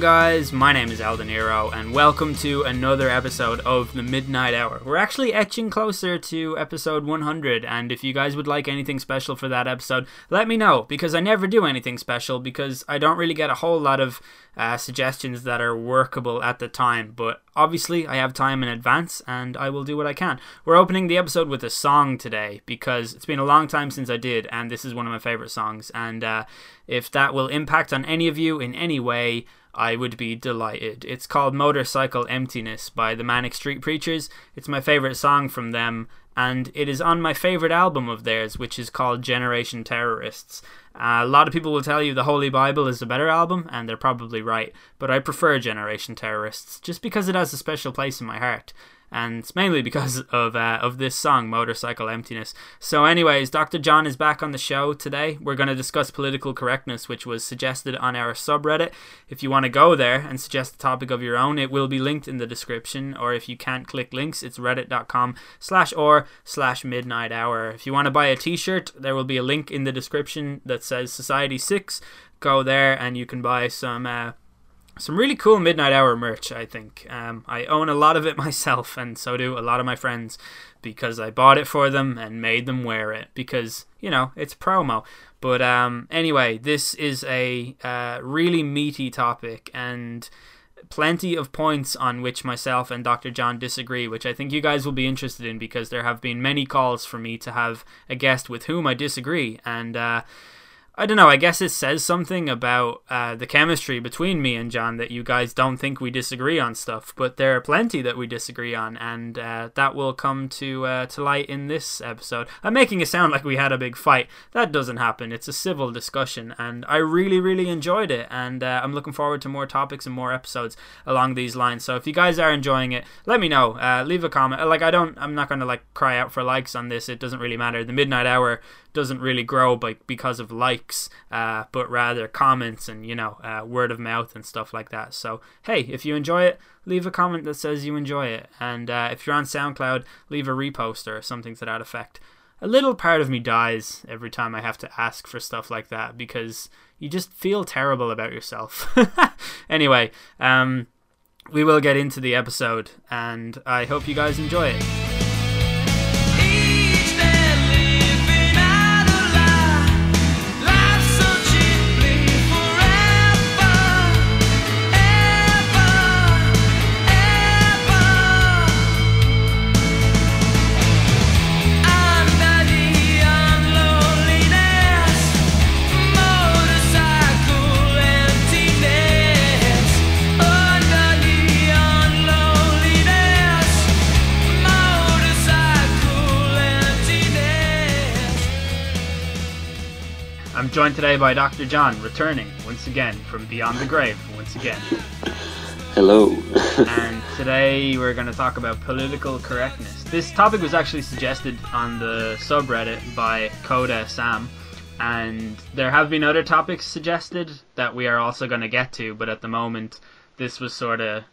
Guys? My name is Elden Nero, and welcome to another episode of the Midnight Hour. We're actually etching closer to episode 100, and if you guys would like anything special for that episode, let me know because I never do anything special because I don't really get a whole lot of uh, suggestions that are workable at the time. But obviously, I have time in advance, and I will do what I can. We're opening the episode with a song today because it's been a long time since I did, and this is one of my favorite songs. And uh, if that will impact on any of you in any way, I would be delighted. It's called Motorcycle Emptiness by the Manic Street Preachers. It's my favorite song from them, and it is on my favorite album of theirs, which is called Generation Terrorists. Uh, a lot of people will tell you the Holy Bible is a better album, and they're probably right, but I prefer Generation Terrorists just because it has a special place in my heart and it's mainly because of uh, of this song, Motorcycle Emptiness. So, anyways, Dr. John is back on the show today. We're going to discuss political correctness, which was suggested on our subreddit. If you want to go there and suggest a topic of your own, it will be linked in the description. Or if you can't click links, it's reddit.com slash midnight hour. If you want to buy a t-shirt, there will be a link in the description that says Society 6. Go there and you can buy some uh, some really cool midnight hour merch i think. Um, i own a lot of it myself and so do a lot of my friends because i bought it for them and made them wear it because you know it's promo. But um, anyway this is a uh, really meaty topic and plenty of points on which myself and dr john disagree which i think you guys will be interested in because there have been many calls for me to have a guest with whom i disagree. And uh, I don't know. I guess it says something about uh, the chemistry between me and John that you guys don't think we disagree on stuff, but there are plenty that we disagree on, and uh, that will come to uh, to light in this episode. I'm making it sound like we had a big fight. That doesn't happen. It's a civil discussion, and I really, really enjoyed it, and uh, I'm looking forward to more topics and more episodes along these lines. So if you guys are enjoying it, let me know. Uh, leave a comment. Like I don't, I'm not to like cry out for likes on this. It doesn't really matter. The midnight hour doesn't really grow by because of likes, uh, but rather comments and you know uh, word of mouth and stuff like that. So hey, if you enjoy it, leave a comment that says you enjoy it, and uh, if you're on SoundCloud, leave a repost or something to that effect. A little part of me dies every time I have to ask for stuff like that because you just feel terrible about yourself. anyway, um, we will get into the episode, and I hope you guys enjoy it. Joined today by Dr. John, returning once again from beyond the grave, once again. Hello. and today we're going to talk about political correctness. This topic was actually suggested on the subreddit by Coda Sam, and there have been other topics suggested that we are also going to get to, but at the moment, this was sort of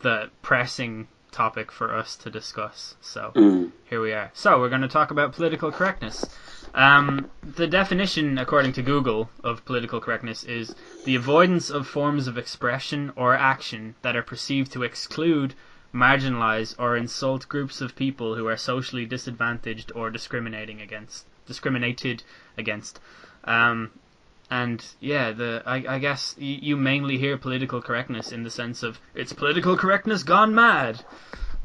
the pressing topic for us to discuss. So mm. here we are. So we're going to talk about political correctness. Um, the definition, according to Google, of political correctness is the avoidance of forms of expression or action that are perceived to exclude, marginalize, or insult groups of people who are socially disadvantaged or discriminating against, discriminated against. Um, and yeah, the I, I guess you, mainly hear political correctness in the sense of it's political correctness gone mad.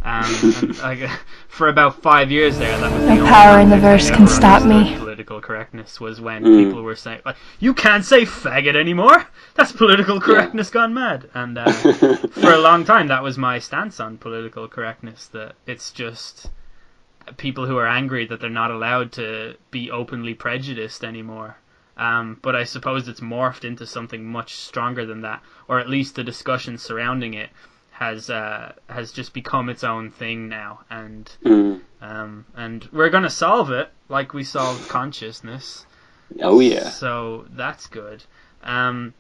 Um, and I, for about five years there, that was no power in the verse can stop me. Political correctness was when mm. people were saying, like, "You can't say faggot anymore. That's political correctness yeah. gone mad." And uh, for a long time, that was my stance on political correctness. That it's just people who are angry that they're not allowed to be openly prejudiced anymore. Um, but I suppose it's morphed into something much stronger than that, or at least the discussion surrounding it has uh, has just become its own thing now, and mm. um, and we're gonna solve it like we solved consciousness. Oh yeah. So that's good. Um,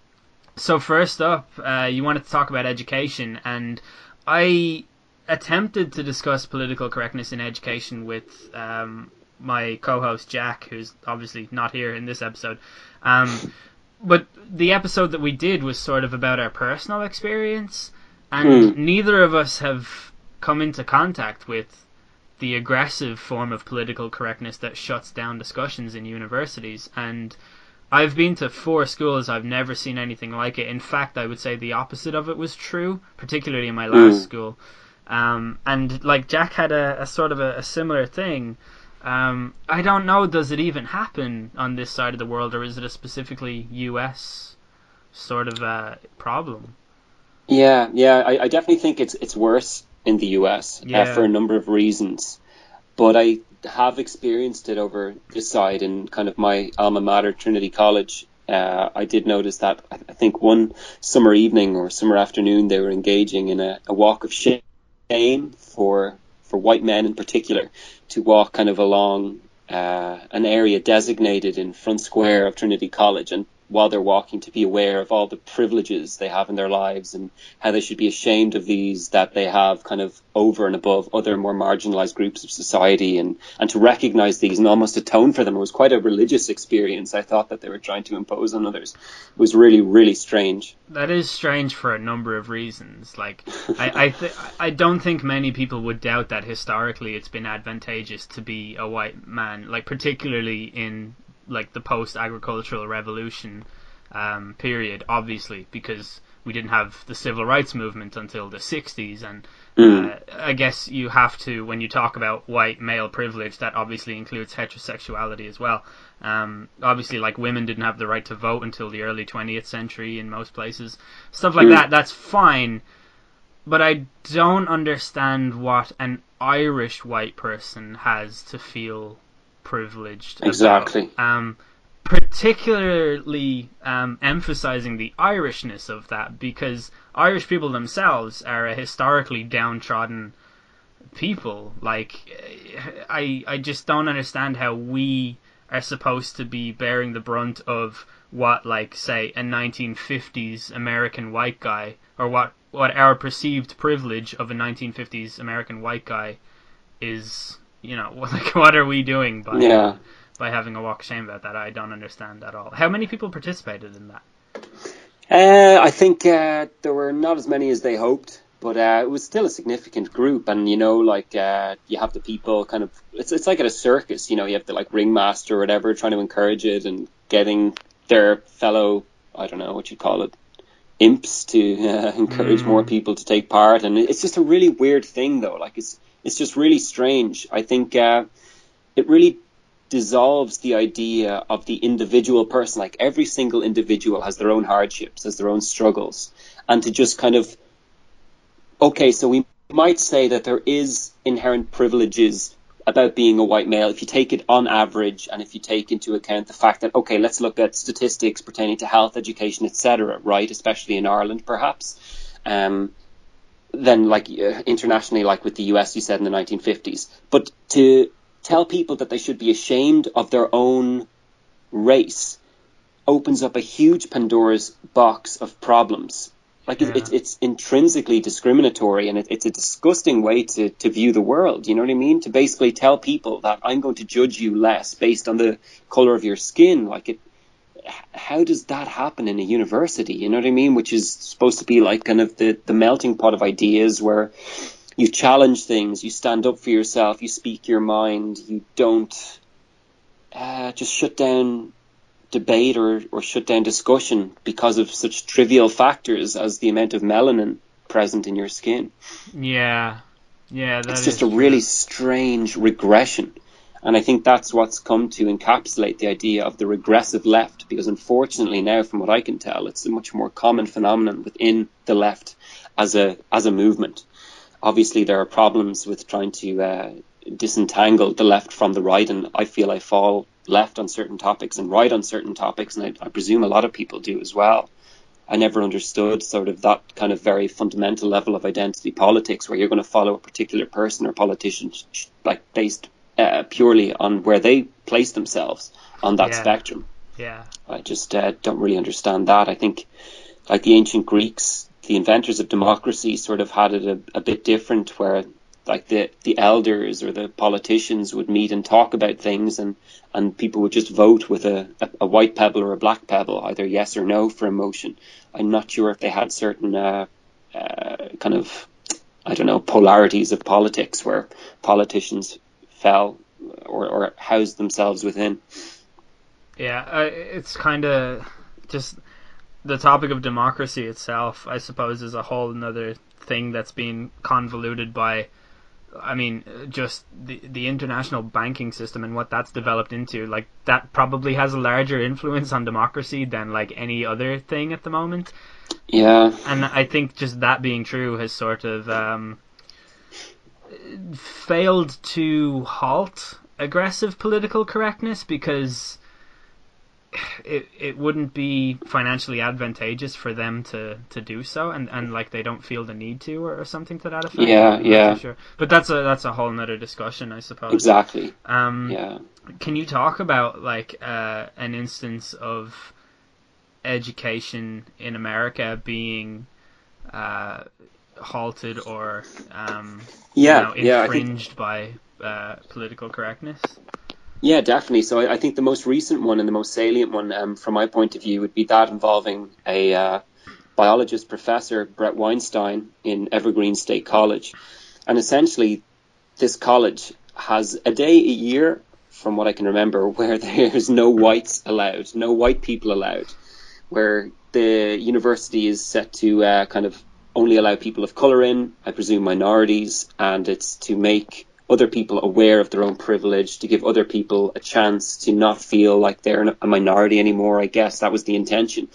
so first up, uh, you wanted to talk about education, and I attempted to discuss political correctness in education with um, my co-host Jack, who's obviously not here in this episode. Um, but the episode that we did was sort of about our personal experience, and neither of us have come into contact with the aggressive form of political correctness that shuts down discussions in universities. And I've been to four schools, I've never seen anything like it. In fact, I would say the opposite of it was true, particularly in my last school. Um, and like Jack had a, a sort of a, a similar thing. Um, I don't know. Does it even happen on this side of the world, or is it a specifically U.S. sort of uh, problem? Yeah, yeah, I, I definitely think it's it's worse in the US Yeah. uh, for a number of reasons. But I have experienced it over this side in kind of my alma mater, Trinity College. Uh, I did notice that I I think one summer evening or summer afternoon they were engaging in a, a walk of shame for for white men in particular to walk kind of along uh, an area designated in front square of Trinity College and while they're walking to be aware of all the privileges they have in their lives and how they should be ashamed of these that they have kind of over and above other more marginalized groups of society and, and to recognize these and almost atone for them. It was quite a religious experience. I thought that they were trying to impose on others. It was really, really strange. That is strange for a number of reasons. Like, I I, th- I don't think many people would doubt that historically it's been advantageous to be a white man, like particularly in like the post-agricultural revolution um, period. Obviously, because we didn't have the civil rights movement until the '60s, and uh, I guess you have to when you talk about white male privilege, that obviously includes heterosexuality as well. Um, obviously, like women didn't have the right to vote until the early 20th century in most places. Stuff like that, that's fine. But I don't understand what an Irish white person has to feel privileged. about. Exactly. Um, particularly um, emphasizing the Irishness of that because Irish people themselves are a historically downtrodden people. Like, I I just don't understand how we are supposed to be bearing the brunt of what, like, say, a 1950s American white guy, or what what our perceived privilege of a 1950s American white guy is. You know, like, what are we doing by Yeah. by having a walk of shame about that? I don't understand at all. How many people participated in that? Uh, I think uh, there were not as many as they hoped, but uh, it was still a significant group. And you know, like uh, you have the people kind of it's it's like at a circus. You know, you have the like ringmaster or whatever trying to encourage it and getting their fellow I don't know what you'd call it imps to uh, encourage more people to take part. And it's just a really weird thing, though. Like it's it's just really strange. I think uh, it really dissolves the idea of the individual person. Like every single individual has their own hardships, has their own struggles, and to just kind of okay, so we might say that there is inherent privileges about being a white male if you take it on average and if you take into account the fact that okay let's look at statistics pertaining to health education etc right especially in ireland perhaps um, then like uh, internationally like with the us you said in the 1950s but to tell people that they should be ashamed of their own race opens up a huge pandora's box of problems. Like Yeah. it's it's intrinsically discriminatory and it, it's a disgusting way to, to view the world you know what i mean? To basically tell people that i'm going to judge you less based on the color of your skin. Like it how does that happen in a university you know what i mean which is supposed to be like kind of the, the melting pot of ideas where you challenge things you stand up for yourself you speak your mind you don't uh, just shut down debate or, or shut down discussion because of such trivial factors as the amount of melanin present in your skin. Yeah, yeah, that it's is just a really strange regression. And I think that's what's come to encapsulate the idea of the regressive left, because unfortunately now, from what I can tell, it's a much more common phenomenon within the left as a as a movement. Obviously, there are problems with trying to uh, disentangle the left from the right, and I feel I fall left on certain topics and right on certain topics, and I, I presume a lot of people do as well. I never understood sort of that kind of very fundamental level of identity politics where you're going to follow a particular person or politician like based uh, purely on where they place themselves on that Yeah. spectrum. Yeah, I just uh, don't really understand that. I think, like the ancient Greeks, the inventors of democracy sort of had it a, a bit different, where like the the elders or the politicians would meet and talk about things, and and people would just vote with a, a, a white pebble or a black pebble, either yes or no for a motion. I'm not sure if they had certain uh, uh, kind of I don't know polarities of politics where politicians fell or, or housed themselves within. Yeah, uh, it's kind of just the topic of democracy itself. I suppose is a whole another thing that's been convoluted by. I mean, just the the international banking system and what that's developed into. Like that probably has a larger influence on democracy than like any other thing at the moment. Yeah. And I think just that being true has sort of um, failed to halt aggressive political correctness because it it wouldn't be financially advantageous for them to, to do so and, and like they don't feel the need to or, or something to that effect. Yeah, yeah. Sure. But that's a that's a whole nother discussion, I suppose. Exactly. Um, Yeah. can you talk about like uh, an instance of education in America being uh, halted or um, Yeah, you know, yeah, I think- infringed by uh, political correctness? Yeah, definitely. So I, I think the most recent one and the most salient one, um, from my point of view, would be that involving a uh, biologist professor, Bret Weinstein, in Evergreen State College. And essentially, this college has a day a year, from what I can remember, where there's no whites allowed, no white people allowed, where the university is set to uh, kind of only allow people of color in, I presume minorities, and it's to make other people aware of their own privilege, to give other people a chance to not feel like they're a minority anymore. I guess that was the intention.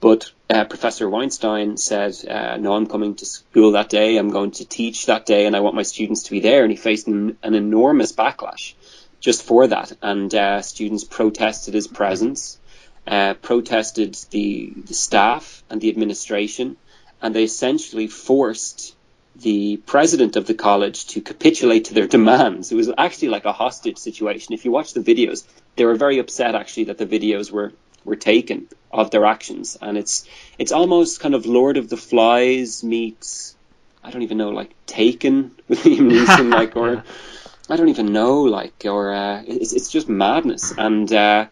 But uh, Professor Weinstein said, uh, "No, I'm coming to school that day. I'm going to teach that day, and I want my students to be there." And he faced an, an enormous backlash just for that, and uh, students protested his presence, uh, protested the, the staff and the administration, and they essentially forced the president of the college to capitulate to their demands. It was actually like a hostage situation. If you watch the videos, they were very upset actually that the videos were were taken of their actions, and it's it's almost kind of Lord of the Flies meets I don't even know like Taken with Liam Neeson, like or I don't even know like or uh, it's it's just madness, and uh,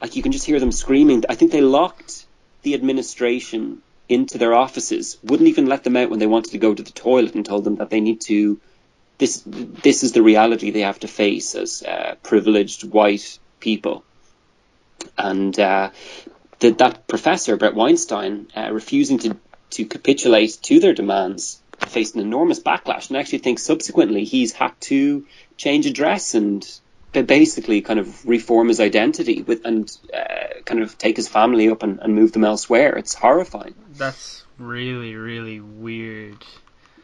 like you can just hear them screaming. I think they locked the administration into their offices, wouldn't even let them out when they wanted to go to the toilet, and told them that they need to. This this is the reality they have to face as uh, privileged white people, and uh, the, that professor Bret Weinstein uh, refusing to to capitulate to their demands faced an enormous backlash, and I actually think subsequently he's had to change address and basically kind of reform his identity with and uh, kind of take his family up and, and move them elsewhere. It's horrifying. That's really really weird.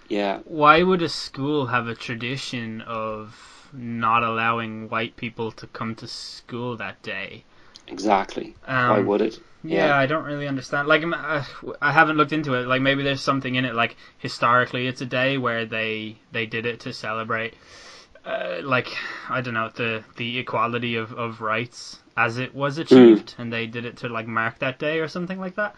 Yeah. Why would a school have a tradition of not allowing white people to come to school that day? Exactly. Um, Why would it? Yeah, I don't really understand. Like, uh, I haven't looked into it. Like, maybe there's something in it. Like, historically, it's a day where they they did it to celebrate, uh, like, I don't know, the the equality of, of rights as it was achieved, and they did it to like mark that day or something like that.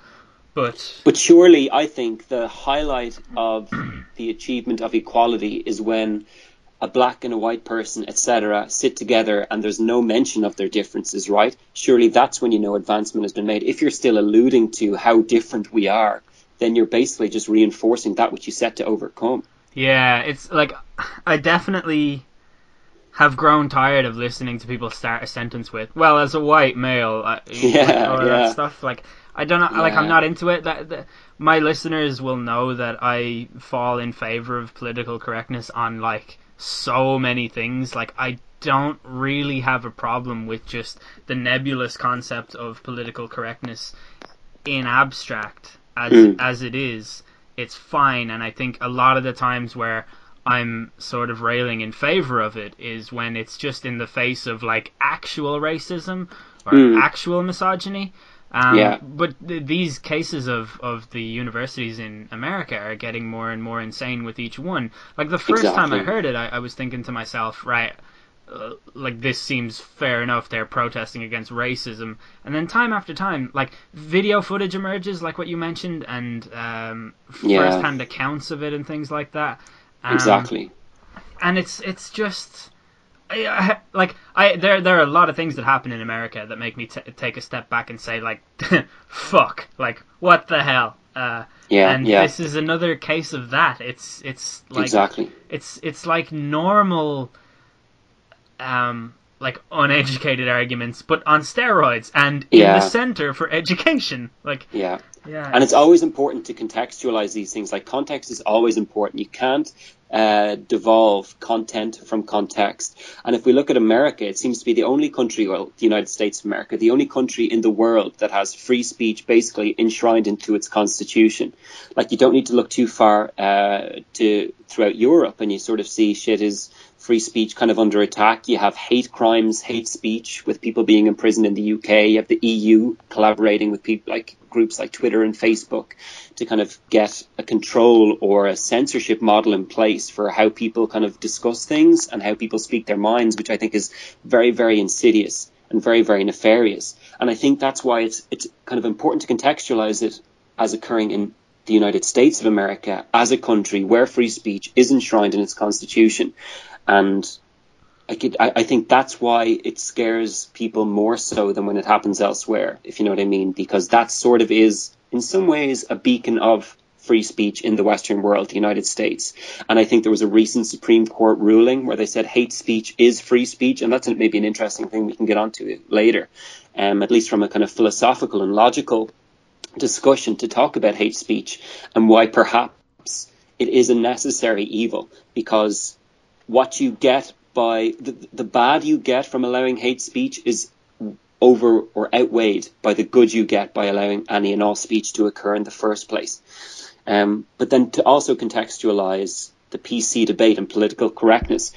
But But surely, I think the highlight of the achievement of equality is when a black and a white person, etc., sit together and there's no mention of their differences, right? Surely that's when you know advancement has been made. If you're still alluding to how different we are, then you're basically just reinforcing that which you set to overcome. yeah, it's like I definitely have grown tired of listening to people start a sentence with, "Well, as a white male," uh, Yeah, all yeah. that stuff. Like, I don't know. Like, I'm not into it. That, that my listeners will know that I fall in favor of political correctness on like so many things. Like, I don't really have a problem with just the nebulous concept of political correctness in abstract as Mm. as it is. It's fine, and I think a lot of the times where I'm sort of railing in favor of it is when it's just in the face of like actual racism or Mm. actual misogyny. Um, Yeah. But th- these cases of, of the universities in America are getting more and more insane with each one. Like the first time I heard it, I, I was thinking to myself, right, uh, like this seems fair enough. They're protesting against racism, and then time after time, like video footage emerges, like what you mentioned, and um, Yeah. first-hand accounts of it and things like that. Um, Exactly. and it's it's just. I, I, like I there there are a lot of things that happen in America that make me t- take a step back and say like fuck like what the hell uh, Yeah, and yeah. this is another case of that it's it's like exactly. it's it's like normal um like uneducated arguments but on steroids and in the center for education like Yeah. Yeah And it's always important to contextualize these things. Like context is always important. You can't uh, devolve content from context. And if we look at America, it seems to be the only country, well, the United States of America, the only country in the world that has free speech basically enshrined into its constitution. Like you don't need to look too far uh, to throughout Europe, and you sort of see shit is free speech kind of under attack. You have hate crimes, hate speech, with people being imprisoned in the UK. You have the EU collaborating with people like groups like Twitter and Facebook to kind of get a control or a censorship model in place for how people kind of discuss things and how people speak their minds, which I think is very, very insidious and very, very nefarious. And I think that's why it's it's kind of important to contextualize it as occurring in the United States of America as a country where free speech is enshrined in its constitution. And I, could, I, I think that's why it scares people more so than when it happens elsewhere, if you know what I mean, because that sort of is, in some ways, a beacon of free speech in the Western world, the United States. And I think there was a recent Supreme Court ruling where they said hate speech is free speech, and that's maybe an interesting thing we can get onto later, um, at least from a kind of philosophical and logical discussion to talk about hate speech and why perhaps it is a necessary evil because what you get by the, the bad you get from allowing hate speech is over or outweighed by the good you get by allowing any and all speech to occur in the first place. Um, but then to also contextualize the PC debate and political correctness.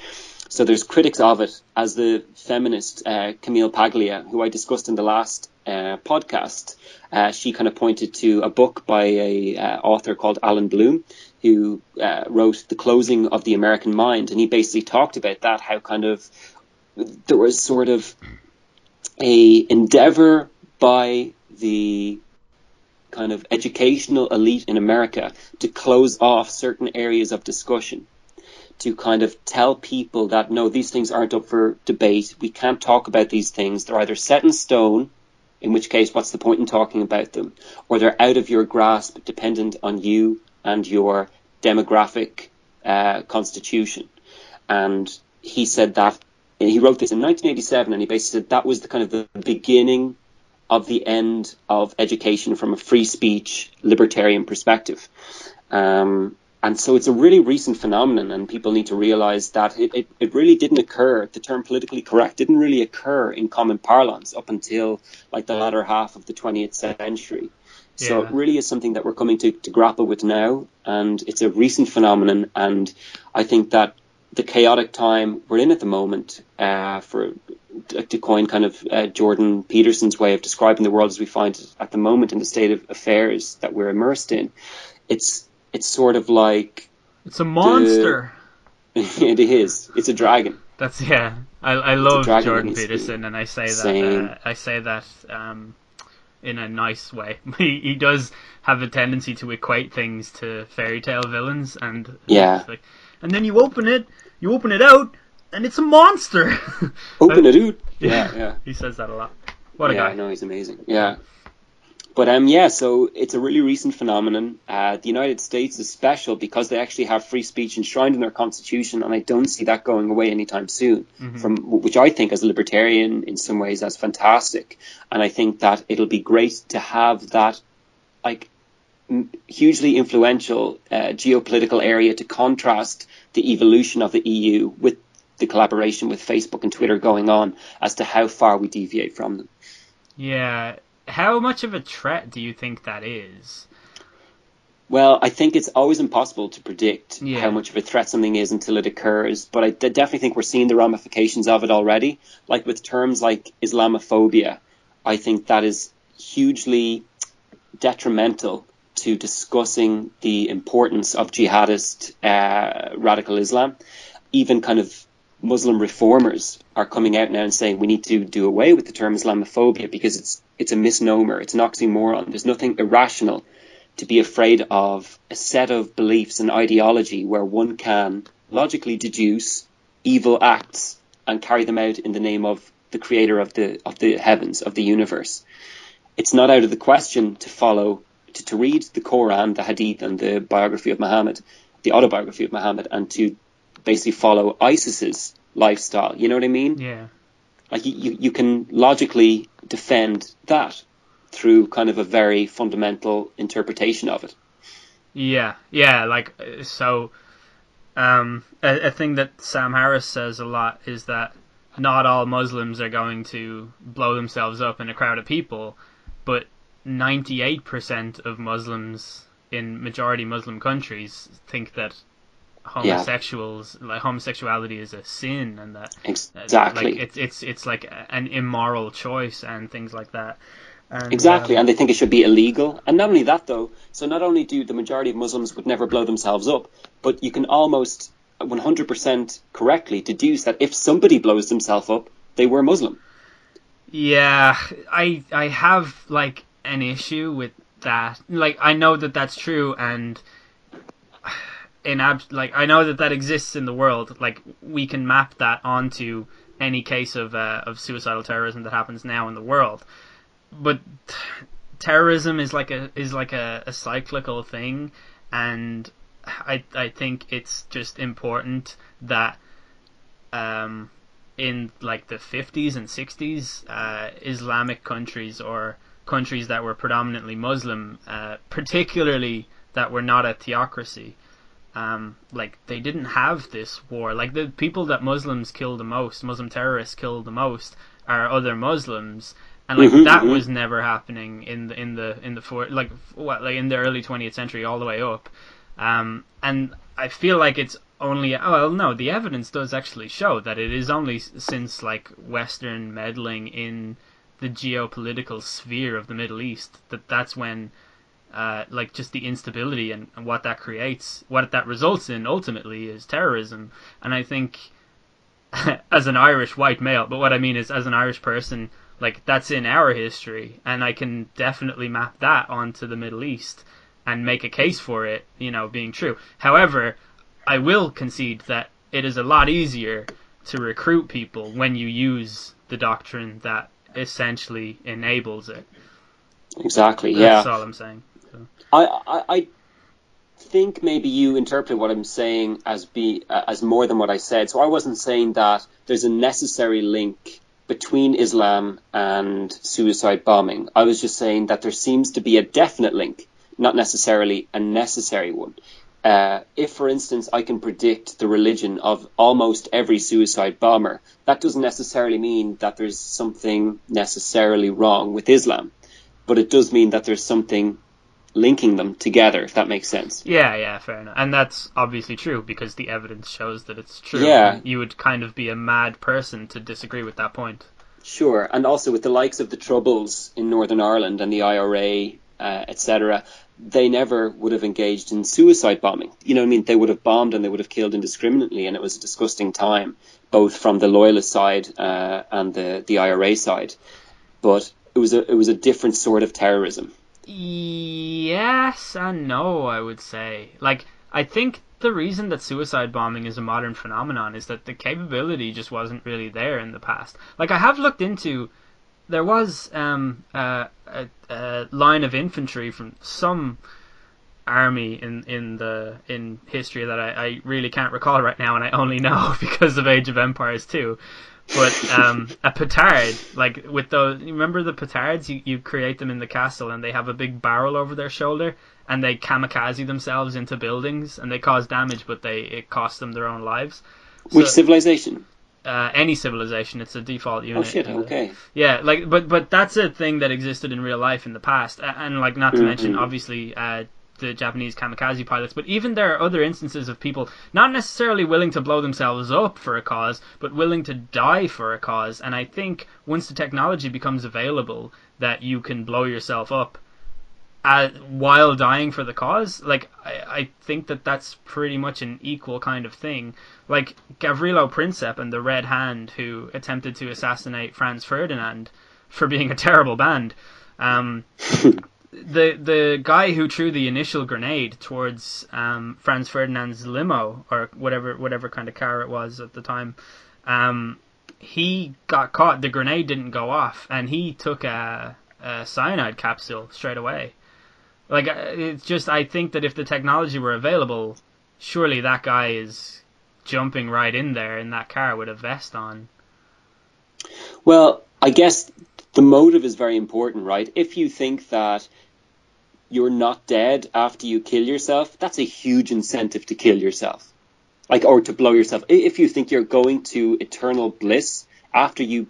So there's critics of it, as the feminist uh, Camille Paglia, who I discussed in the last uh, podcast. Uh, she kind of pointed to a book by a uh, author called Allan Bloom, who uh, wrote The Closing of the American Mind, and he basically talked about that, how kind of there was sort of a endeavor by the kind of educational elite in America to close off certain areas of discussion to kind of tell people that no, these things aren't up for debate. We can't talk about these things. They're either set in stone, in which case, what's the point in talking about them, or they're out of your grasp, dependent on you and your demographic uh, constitution. And he said that he wrote this in 1987, and he basically said that was the kind of the beginning of the end of education from a free speech libertarian perspective. Um, and so it's a really recent phenomenon, and people need to realize that it, it, it really didn't occur, the term politically correct didn't really occur in common parlance up until like the latter half of the 20th century. So Yeah. it really is something that we're coming to, to grapple with now, and it's a recent phenomenon, and I think that the chaotic time we're in at the moment, uh, for to coin kind of uh, Jordan Peterson's way of describing the world as we find it at the moment in the state of affairs that we're immersed in, it's it's sort of like it's a monster it is. It's a dragon. That's yeah. I I love Jordan Peterson, and I say that uh, I say that um, in a nice way. he he does have a tendency to equate things to fairy tale villains, and Yeah. like, and then you open it, you open it out, and it's a monster. Open it out. Yeah, yeah. he says that a lot. What a yeah, guy. I know he's amazing. Yeah. But um, yeah, so it's a really recent phenomenon. Uh, the United States is special because they actually have free speech enshrined in their constitution, and I don't see that going away anytime soon. From which I think, as a libertarian, in some ways, that's fantastic, and I think that it'll be great to have that, like, m- hugely influential uh, geopolitical area to contrast the evolution of the EU with the collaboration with Facebook and Twitter going on as to how far we deviate from them. Yeah. How much of a threat do you think that is? Well, I think it's always impossible to predict Yeah. how much of a threat something is until it occurs. But I definitely think we're seeing the ramifications of it already. Like with terms like Islamophobia, I think that is hugely detrimental to discussing the importance of jihadist uh, radical Islam. Even kind of Muslim reformers are coming out now and saying we need to do away with the term Islamophobia because it's it's a misnomer, it's an oxymoron. There's nothing irrational to be afraid of a set of beliefs and ideology where one can logically deduce evil acts and carry them out in the name of the creator of the of the heavens of the universe. It's not out of the question to follow to, to read the Quran, the Hadith, and the biography of Muhammad, the autobiography of Muhammad, and to basically follow ISIS's lifestyle. You know what I mean? Yeah. Like you, you, can logically defend that through kind of a very fundamental interpretation of it. Yeah, yeah, like so. Um, a, a thing that Sam Harris says a lot is that not all Muslims are going to blow themselves up in a crowd of people, but 98% of Muslims in majority Muslim countries think that homosexuals yeah. like homosexuality is a sin and that exactly like it's it's it's like an immoral choice and things like that and, exactly, um, and they think it should be illegal. And not only that, though, so not only do the majority of Muslims would never blow themselves up, but you can almost 100% correctly deduce that if somebody blows themselves up, they were Muslim. Yeah, I I have like an issue with that. Like I know that that's true, and in ab- like I know that that exists in the world. Like we can map that onto any case of uh, of suicidal terrorism that happens now in the world but terrorism is like a is like a, a cyclical thing, and I I think it's just important that um, in like the 50s and 60s, uh, Islamic countries or countries that were predominantly Muslim, uh, particularly that were not a theocracy, um, like they didn't have this war. Like the people that Muslims kill the most, Muslim terrorists kill the most, are other Muslims, and like mm-hmm, that mm-hmm. was never happening in the in the in the for like what like in the early 20th century all the way up um, and i feel like it's only oh well no the evidence does actually show that it is only since like western meddling in the geopolitical sphere of the middle east that that's when uh, like just the instability and, and what that creates what that results in ultimately is terrorism and i think as an irish white male but what i mean is as an irish person like that's in our history, and I can definitely map that onto the Middle East and make a case for it, you know, being true. However, I will concede that it is a lot easier to recruit people when you use the doctrine that essentially enables it. Exactly. That's yeah. That's all I'm saying. So. I, I, I think maybe you interpret what I'm saying as be uh, as more than what I said. So I wasn't saying that there's a necessary link between Islam and suicide bombing. I was just saying that there seems to be a definite link, not necessarily a necessary one. Uh, if, for instance, I can predict the religion of almost every suicide bomber, that doesn't necessarily mean that there's something necessarily wrong with Islam, but it does mean that there's something linking them together, if that makes sense. Yeah, yeah, fair enough. And that's obviously true because the evidence shows that it's true. Yeah. You would kind of be a mad person to disagree with that point. Sure. And also with the likes of the Troubles in Northern Ireland and the IRA, uh, etc., they never would have engaged in suicide bombing. You know what I mean? They would have bombed and they would have killed indiscriminately, and it was a disgusting time, both from the loyalist side uh, and the, the IRA side. But it was a it was a different sort of terrorism. Yes and no, I would say. Like, I think the reason that suicide bombing is a modern phenomenon is that the capability just wasn't really there in the past. Like, I have looked into. There was um, uh, a, a line of infantry from some army in in the in history that I, I really can't recall right now, and I only know because of Age of Empires 2 but um, a petard, like with those, remember the petards? You, you create them in the castle, and they have a big barrel over their shoulder, and they kamikaze themselves into buildings, and they cause damage, but they it costs them their own lives. So, Which civilization? Uh, any civilization, it's a default unit. Oh shit! Okay. Yeah, like, but but that's a thing that existed in real life in the past, and like not to mm-hmm. mention, obviously, uh, the Japanese kamikaze pilots, but even there are other instances of people not necessarily willing to blow themselves up for a cause, but willing to die for a cause. And I think once the technology becomes available that you can blow yourself up uh, while dying for the cause, like I, I think that that's pretty much an equal kind of thing. Like Gavrilo Princip and the Red Hand, who attempted to assassinate Franz Ferdinand for being a terrible band. Um, the the guy who threw the initial grenade towards um, Franz Ferdinand's limo or whatever whatever kind of car it was at the time, um, he got caught. The grenade didn't go off, and he took a, a cyanide capsule straight away. Like uh, it's just, I think that if the technology were available, surely that guy is jumping right in there in that car with a vest on. Well, I guess the motive is very important, right? If you think that you're not dead after you kill yourself, that's a huge incentive to kill yourself. Like, or to blow yourself. If you think you're going to eternal bliss after you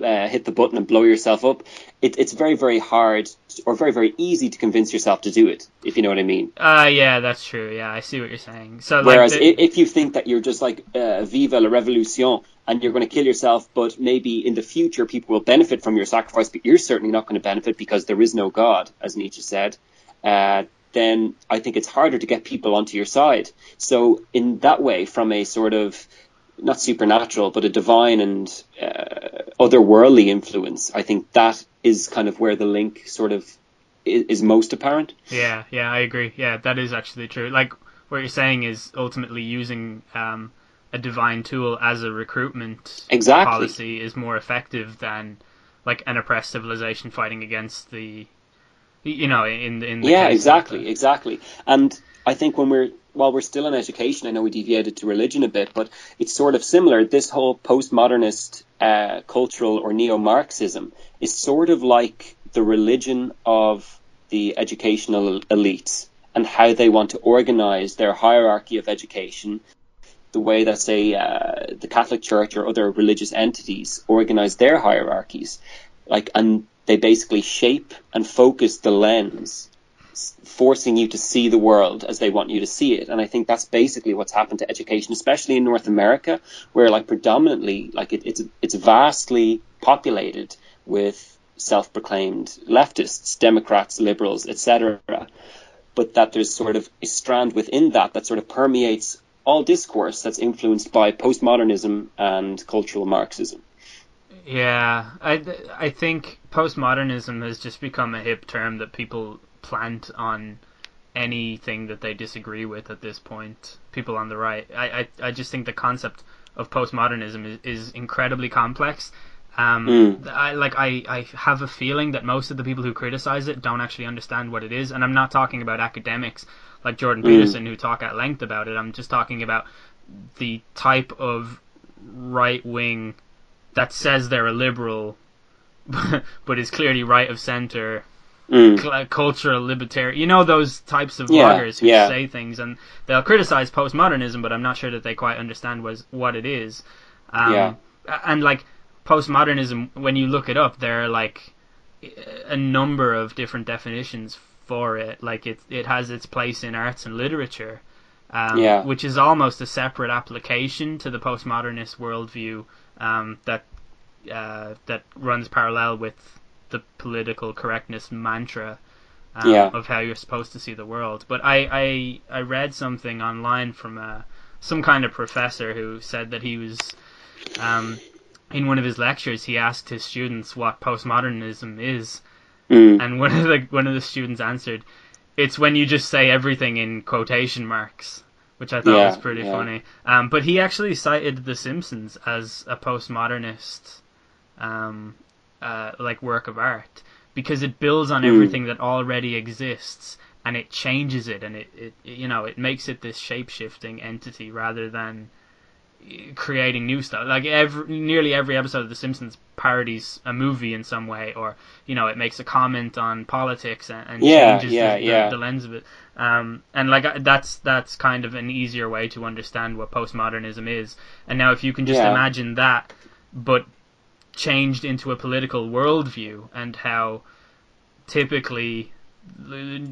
uh, hit the button and blow yourself up, it, it's very, very hard or very, very easy to convince yourself to do it, if you know what I mean. Uh, yeah, that's true. Yeah, I see what you're saying. So, Whereas like the, if you think that you're just like, uh, viva la revolution, and you're going to kill yourself, but maybe in the future people will benefit from your sacrifice, but you're certainly not going to benefit because there is no God, as Nietzsche said, uh, then I think it's harder to get people onto your side. So, in that way, from a sort of not supernatural, but a divine and uh, otherworldly influence, I think that is kind of where the link sort of is, most apparent. Yeah, yeah, I agree. Yeah, that is actually true. Like what you're saying is ultimately using um, a divine tool as a recruitment Exactly. policy is more effective than like an oppressed civilization fighting against the, you know, in in the yeah, exactly, the- exactly. And I think when we're while we're still in education, I know we deviated to religion a bit, but it's sort of similar. This whole postmodernist uh, cultural or neo-Marxism is sort of like the religion of the educational elites and how they want to organize their hierarchy of education the way that say uh, the Catholic Church or other religious entities organize their hierarchies, like and they basically shape and focus the lens, forcing you to see the world as they want you to see it. And I think that's basically what's happened to education, especially in North America, where like predominantly like it, it's it's vastly populated with self-proclaimed leftists, Democrats, liberals, etc. But that there's sort of a strand within that that sort of permeates all discourse that's influenced by postmodernism and cultural Marxism. Yeah, I I think postmodernism has just become a hip term that people plant on anything that they disagree with at this point. People on the right, I I, I just think the concept of postmodernism is, is incredibly complex. Um, Mm. I like I, I have a feeling that most of the people who criticize it don't actually understand what it is, and I'm not talking about academics like Jordan Peterson who talk at length about it. I'm just talking about the type of right wing that says they're a liberal, but is clearly right of center, Mm. cultural libertarian. You know those types of Yeah, bloggers who yeah. say things, and they'll criticize postmodernism, but I'm not sure that they quite understand was what it is. Um, Yeah. And like postmodernism, when you look it up, there are like a number of different definitions for it. Like it, it has its place in arts and literature. Um, Yeah. which is almost a separate application to the postmodernist worldview um, that uh, that runs parallel with the political correctness mantra um, Yeah. of how you're supposed to see the world. But I I, I read something online from uh, some kind of professor who said that he was um, in one of his lectures he asked his students what postmodernism is, Mm. and one of the one of the students answered, "It's when you just say everything in quotation marks." Which I thought Yeah, was pretty yeah. funny. Um, but he actually cited The Simpsons as a postmodernist, um, uh, like work of art because it builds on Mm. everything that already exists and it changes it and it, it you know it makes it this shape shifting entity rather than creating new stuff. Like every nearly every episode of The Simpsons parodies a movie in some way, or you know, it makes a comment on politics and, and Yeah, changes yeah, the, the, yeah. the lens of it. Um, and like that's that's kind of an easier way to understand what postmodernism is. And now, if you can just imagine that, but changed into a political worldview, and how typically the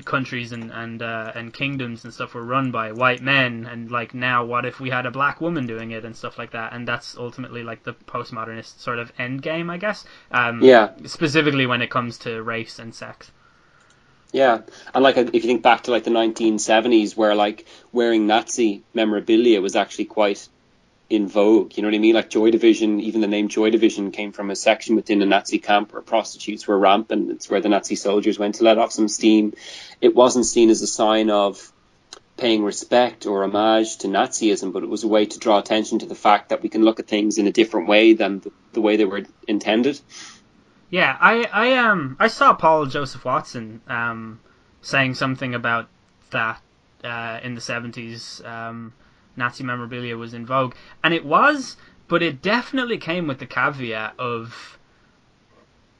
countries and and uh, and kingdoms and stuff were run by white men. And like now what if we had a black woman doing it and stuff like that? And that's ultimately like the postmodernist sort of end game I guess. Um, Yeah. specifically when it comes to race and sex. Yeah, and like if you think back to like the 1970s, where like wearing Nazi memorabilia was actually quite in vogue. You know what I mean? Like Joy Division, even the name Joy Division came from a section within a Nazi camp where prostitutes were rampant. It's where the Nazi soldiers went to let off some steam. It wasn't seen as a sign of paying respect or homage to Nazism, but it was a way to draw attention to the fact that we can look at things in a different way than the, the way they were intended. Yeah, I I um I saw Paul Joseph Watson um saying something about that uh, in the seventies. Um, Nazi memorabilia was in vogue, and it was, but it definitely came with the caveat of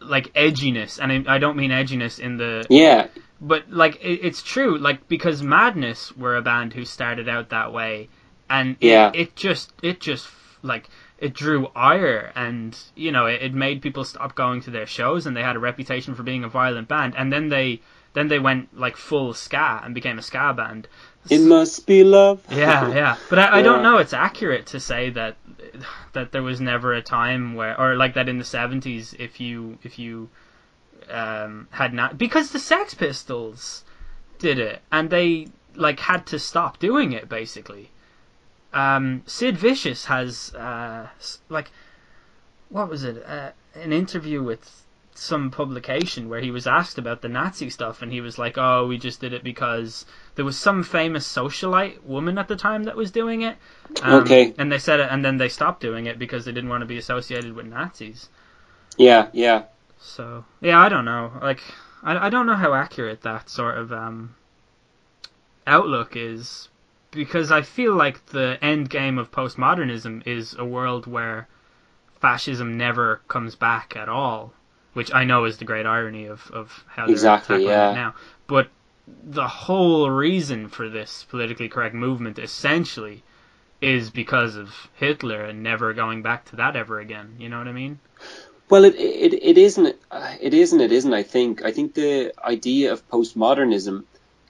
like edginess, and I, I don't mean edginess in the Yeah, but like it, it's true, like because Madness were a band who started out that way, and it, Yeah. it just it just like it drew ire, and you know it, it made people stop going to their shows, and they had a reputation for being a violent band, and then they then they went like full ska and became a ska band. It must be love. Yeah, yeah, but I, I don't know. It's accurate to say that that there was never a time where, or like that in the seventies, if you if you um, had not because the Sex Pistols did it, and they like had to stop doing it basically. Um, Sid Vicious has uh, like what was it? Uh, an interview with some publication where he was asked about the Nazi stuff, and he was like, "Oh, we just did it because there was some famous socialite woman at the time that was doing it." Um, Okay. And they said it, and then they stopped doing it because they didn't want to be associated with Nazis. Yeah, yeah. So yeah, I don't know. Like, I, I don't know how accurate that sort of um, outlook is, because I feel like the end game of postmodernism is a world where fascism never comes back at all, which I know is the great irony of of how they're Exactly, tackling yeah. it now. But the whole reason for this politically correct movement essentially is because of Hitler and never going back to that ever again. You know what I mean? Well, it it it isn't. uh, It isn't. It isn't. I think. I think the idea of postmodernism,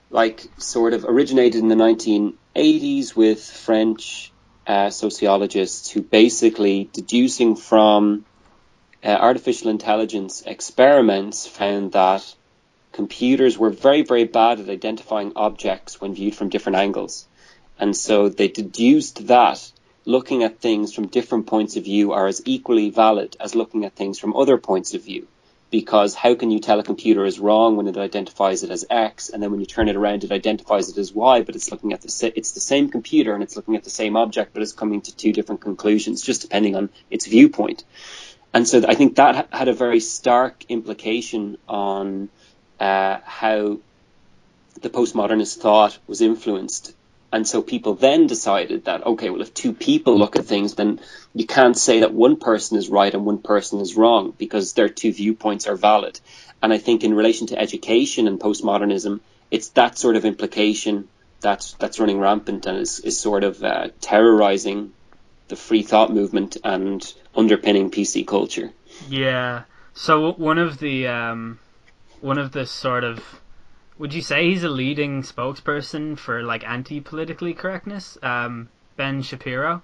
like, sort of originated in the 1980s with French uh, sociologists who basically, deducing from uh, artificial intelligence experiments, found that computers were very, very bad at identifying objects when viewed from different angles, and so they deduced that looking at things from different points of view are as equally valid as looking at things from other points of view. Because how can you tell a computer is wrong when it identifies it as X, and then when you turn it around, it identifies it as Y, but it's looking at the it's the same computer and it's looking at the same object, but it's coming to two different conclusions, just depending on its viewpoint. And so I think that had a very stark implication on uh, how the postmodernist thought was influenced. And so people then decided that, okay, well, if two people look at things, then you can't say that one person is right and one person is wrong because their two viewpoints are valid. And I think in relation to education and postmodernism, it's that sort of implication that's, that's running rampant and is, is sort of uh, terrorizing the free thought movement and underpinning PC culture. Yeah. So one of the um, one of the sort of would you say he's a leading spokesperson for like anti-politically correctness? Um, ben Shapiro.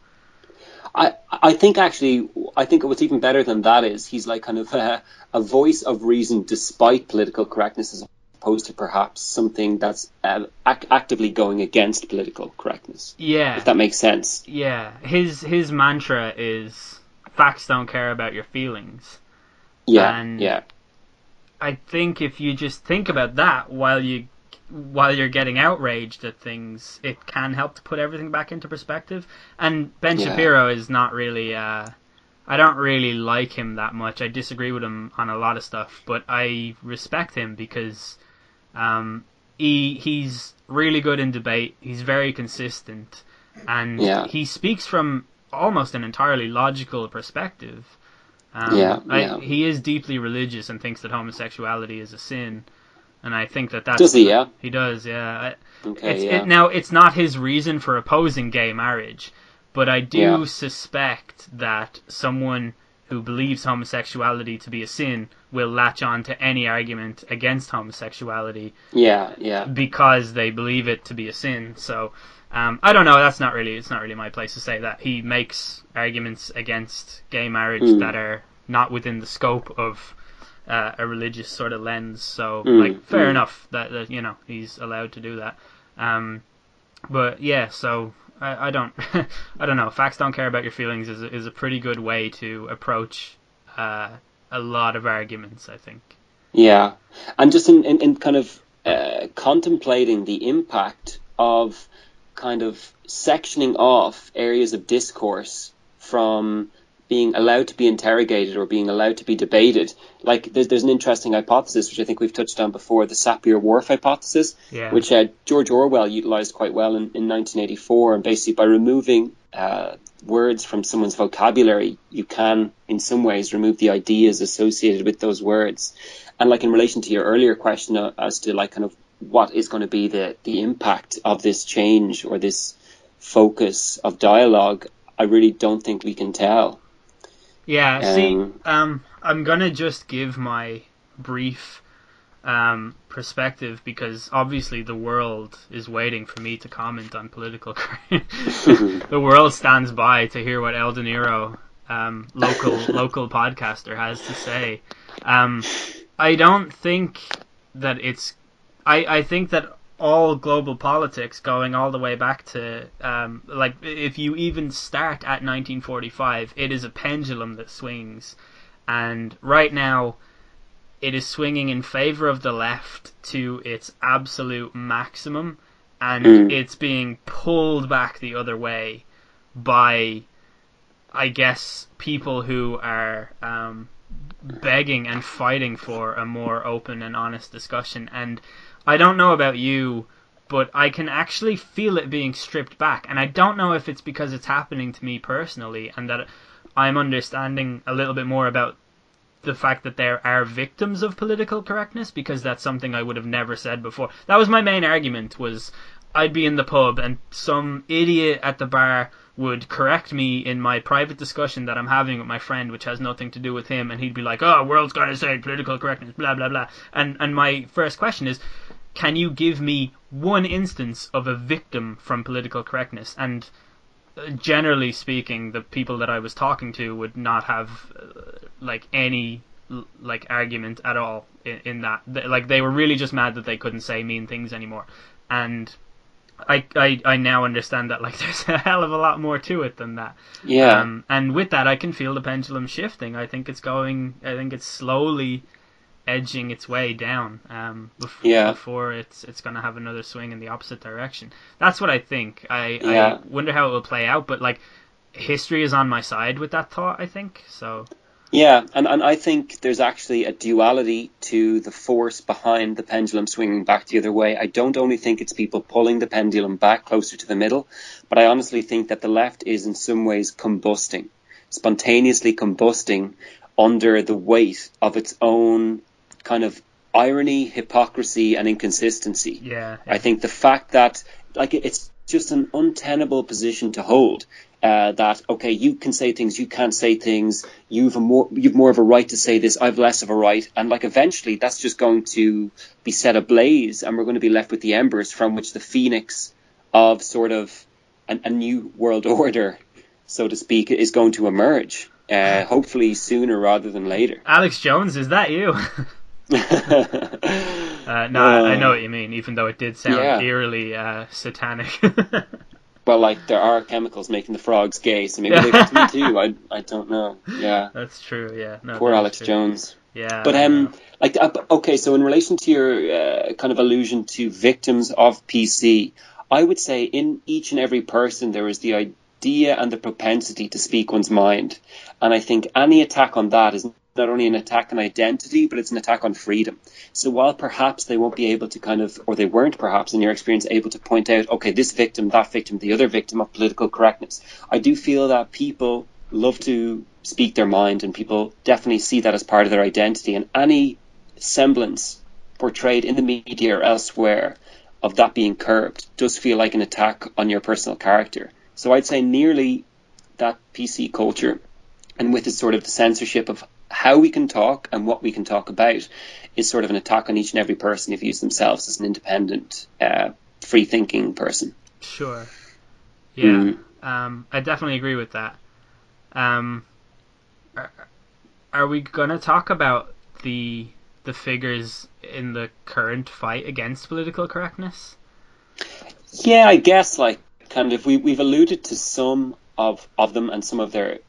I I think actually I think what's even better than that is he's like kind of a, a voice of reason despite political correctness as opposed to perhaps something that's uh, ac- actively going against political correctness. Yeah. If that makes sense. Yeah. His his mantra is facts don't care about your feelings. Yeah, And- yeah, I think if you just think about that while you while you're getting outraged at things, it can help to put everything back into perspective. And Ben Yeah. Shapiro is not really uh I don't really like him that much. I disagree with him on a lot of stuff, but I respect him because um he he's really good in debate. He's very consistent and Yeah. he speaks from almost an entirely logical perspective. Um, Yeah, I, yeah. He is deeply religious and thinks that homosexuality is a sin, and I think that that's Does he, yeah? He does, yeah. I- Okay, It's, yeah. it, now it's not his reason for opposing gay marriage, but I do Yeah. suspect that someone who believes homosexuality to be a sin will latch on to any argument against homosexuality yeah, yeah. because they believe it to be a sin. So um, I don't know. That's not really. It's not really my place to say that. He makes arguments against gay marriage Mm. that are not within the scope of uh, a religious sort of lens. So Mm, like, fair mm. enough that, that you know he's allowed to do that. Um, but yeah, so I, I don't I don't know. Facts don't care about your feelings is a, is a pretty good way to approach uh, a lot of arguments. I think. Yeah, and just in in, in kind of uh, contemplating the impact of kind of sectioning off areas of discourse from being allowed to be interrogated or being allowed to be debated. Like there's there's an interesting hypothesis which I think we've touched on before, the Sapir-Whorf hypothesis, yeah. which uh, George Orwell utilized quite well in, in 1984. And basically, by removing uh, words from someone's vocabulary, you can, in some ways, remove the ideas associated with those words. And like in relation to your earlier question uh, as to like kind of what is going to be the the impact of this change or this focus of dialogue, I really don't think we can tell. Yeah, see, um, I'm gonna just give my brief um, perspective because obviously the world is waiting for me to comment on political. the world stands by to hear what El De Niro, um, local local podcaster, has to say. Um, I don't think that it's. I, I think that all global politics going all the way back to um, like if you even start at 1945 it is a pendulum that swings and right now it is swinging in favor of the left to its absolute maximum and Mm. it's being pulled back the other way by i guess people who are um, begging and fighting for a more open and honest discussion and I don't know about you, but I can actually feel it being stripped back, and I don't know if it's because it's happening to me personally, and that I'm understanding a little bit more about the fact that there are victims of political correctness, because that's something I would have never said before. That was my main argument. Was I'd be in the pub and some idiot at the bar would correct me in my private discussion that I'm having with my friend, which has nothing to do with him, and he'd be like, "Oh, world's to say political correctness, blah blah blah." And and my first question is, can you give me one instance of a victim from political correctness? And generally speaking, the people that I was talking to would not have uh, like any like argument at all in, in that. Th- Like they were really just mad that they couldn't say mean things anymore. And I, I I now understand that like there's a hell of a lot more to it than that. Yeah. Um, and with that, I can feel the pendulum shifting. I think it's going. I think it's slowly edging its way down. Um, bef- Yeah. Before it's it's going to have another swing in the opposite direction. That's what I think. I Yeah. I wonder how it will play out. But like, history is on my side with that thought. I think so. Yeah, and, and I think there's actually a duality to the force behind the pendulum swinging back the other way. I don't only think it's people pulling the pendulum back closer to the middle, but I honestly think that the left is in some ways combusting, spontaneously combusting under the weight of its own kind of irony, hypocrisy, and inconsistency. Yeah. I think the fact that like it's just an untenable position to hold. Uh, that okay, you can say things, you can't say things. You've a more you've more of a right to say this. I've less of a right, and like eventually that's just going to be set ablaze, and we're going to be left with the embers from which the phoenix of sort of a, a new world order, so to speak, is going to emerge. Uh, hopefully sooner rather than later. Alex Jones, is that you? Uh, no, I, I know what you mean. Even though it did sound Yeah. eerily uh, satanic. Well, like there are chemicals making the frogs gay, so maybe they got to me too. I I don't know. Yeah, That's true. Yeah. No, poor Alex true. Jones. Yeah. But um, like uh, okay, so in relation to your uh, kind of allusion to victims of PC, I would say in each and every person there is the idea and the propensity to speak one's mind, and I think any attack on that is not only an attack on identity, but it's an attack on freedom. So while perhaps they won't be able to kind of, or they weren't perhaps in your experience able to point out, okay, this victim, that victim, the other victim of political correctness, I do feel that people love to speak their mind and people definitely see that as part of their identity and any semblance portrayed in the media or elsewhere of that being curbed does feel like an attack on your personal character. So I'd say nearly that PC culture and with its sort of the censorship of how we can talk and what we can talk about is sort of an attack on each and every person who views themselves as an independent, uh, free thinking person. Sure. Yeah. Mm. Um, I definitely agree with that. Um, are, are we gonna talk about the the figures in the current fight against political correctness? Yeah, I guess like kind of we we've alluded to some of of them and some of their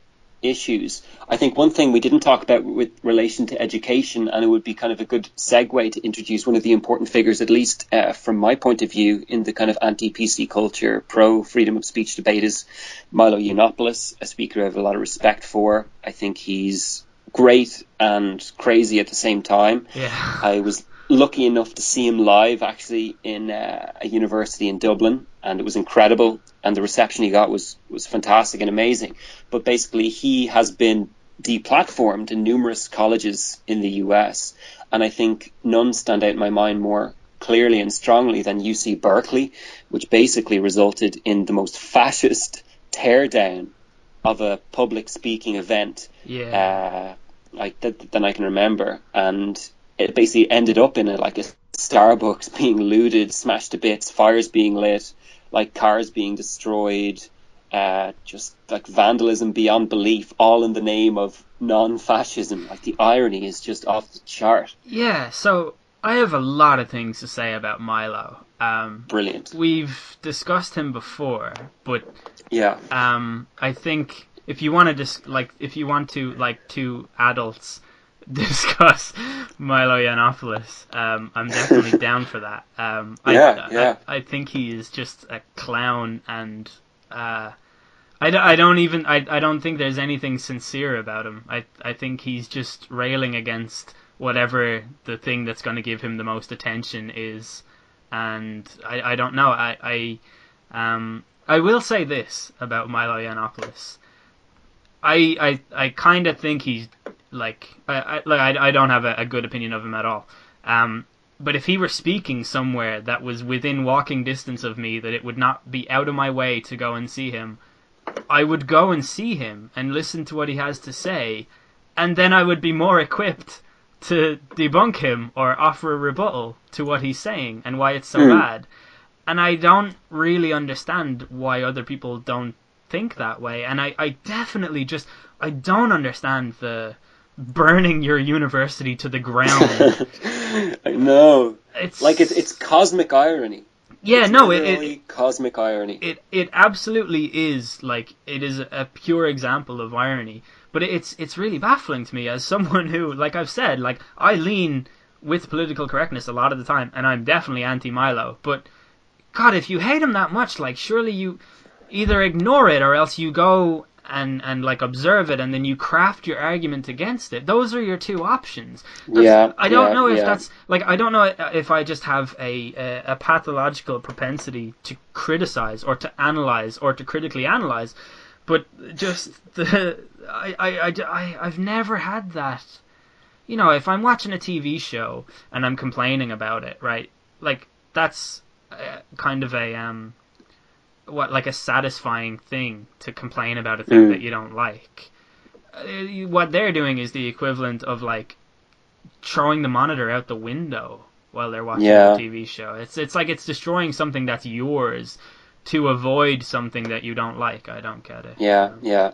issues. I think one thing we didn't talk about with relation to education, and it would be kind of a good segue to introduce one of the important figures, at least uh, from my point of view, in the kind of anti-PC culture, pro freedom of speech debate, is Milo Yiannopoulos, a speaker I have a lot of respect for. I think he's great and crazy at the same time. Yeah. I was lucky enough to see him live actually in uh, a university in Dublin, and it was incredible. And the reception he got was was fantastic and amazing. But basically, he has been deplatformed in numerous colleges in the US, and I think none stand out in my mind more clearly and strongly than UC Berkeley, which basically resulted in the most fascist teardown of a public speaking event Yeah. uh, like that, than I can remember, and it basically ended up in a like a Starbucks being looted, smashed to bits, fires being lit, like cars being destroyed, uh, just like vandalism beyond belief, all in the name of non-fascism. Like the irony is just off the chart. yeah. So I have a lot of things to say about Milo. Um, Brilliant. we've discussed him before, but Yeah. um, I think if you want to dis- like if you want to like two adults discuss Milo Yiannopoulos, um, I'm definitely down for that. Um, I, Yeah, yeah. I, I think he is just a clown, and uh, I, I don't even I, I don't think there's anything sincere about him. I I think he's just railing against whatever the thing that's going to give him the most attention is, and I, I don't know. I I um I will say this about Milo Yiannopoulos. I I I kind of think he's like I I, like, I, I don't have a, a good opinion of him at all. Um, but if he were speaking somewhere that was within walking distance of me, that it would not be out of my way to go and see him, I would go and see him and listen to what he has to say, and then I would be more equipped to debunk him or offer a rebuttal to what he's saying and why it's so Hmm. bad. And I don't really understand why other people don't think that way. And I, I definitely just I don't understand the burning your university to the ground. I know. It's Like it's it's cosmic irony. yeah It's no it, it cosmic irony. it it absolutely is like it is a pure example of irony but it's it's really baffling to me as someone who like i've said like i lean with political correctness a lot of the time and i'm definitely anti milo but god if you hate him that much like surely you either ignore it or else you go and and like observe it and then you craft your argument against it those are your two options That's- Yeah, i don't yeah, know if yeah. that's like I don't know if I just have a, a a pathological propensity to criticize or to analyze or to critically analyze, but just the I I I I've never had that. You know, if I'm watching a TV show and I'm complaining about it, right? Like that's uh, kind of a um what like a satisfying thing to complain about a thing Mm. that you don't like. Uh, what they're doing is the equivalent of like throwing the monitor out the window while they're watching Yeah. a TV show. It's it's like it's destroying something that's yours to avoid something that you don't like. I don't get it. Yeah, yeah.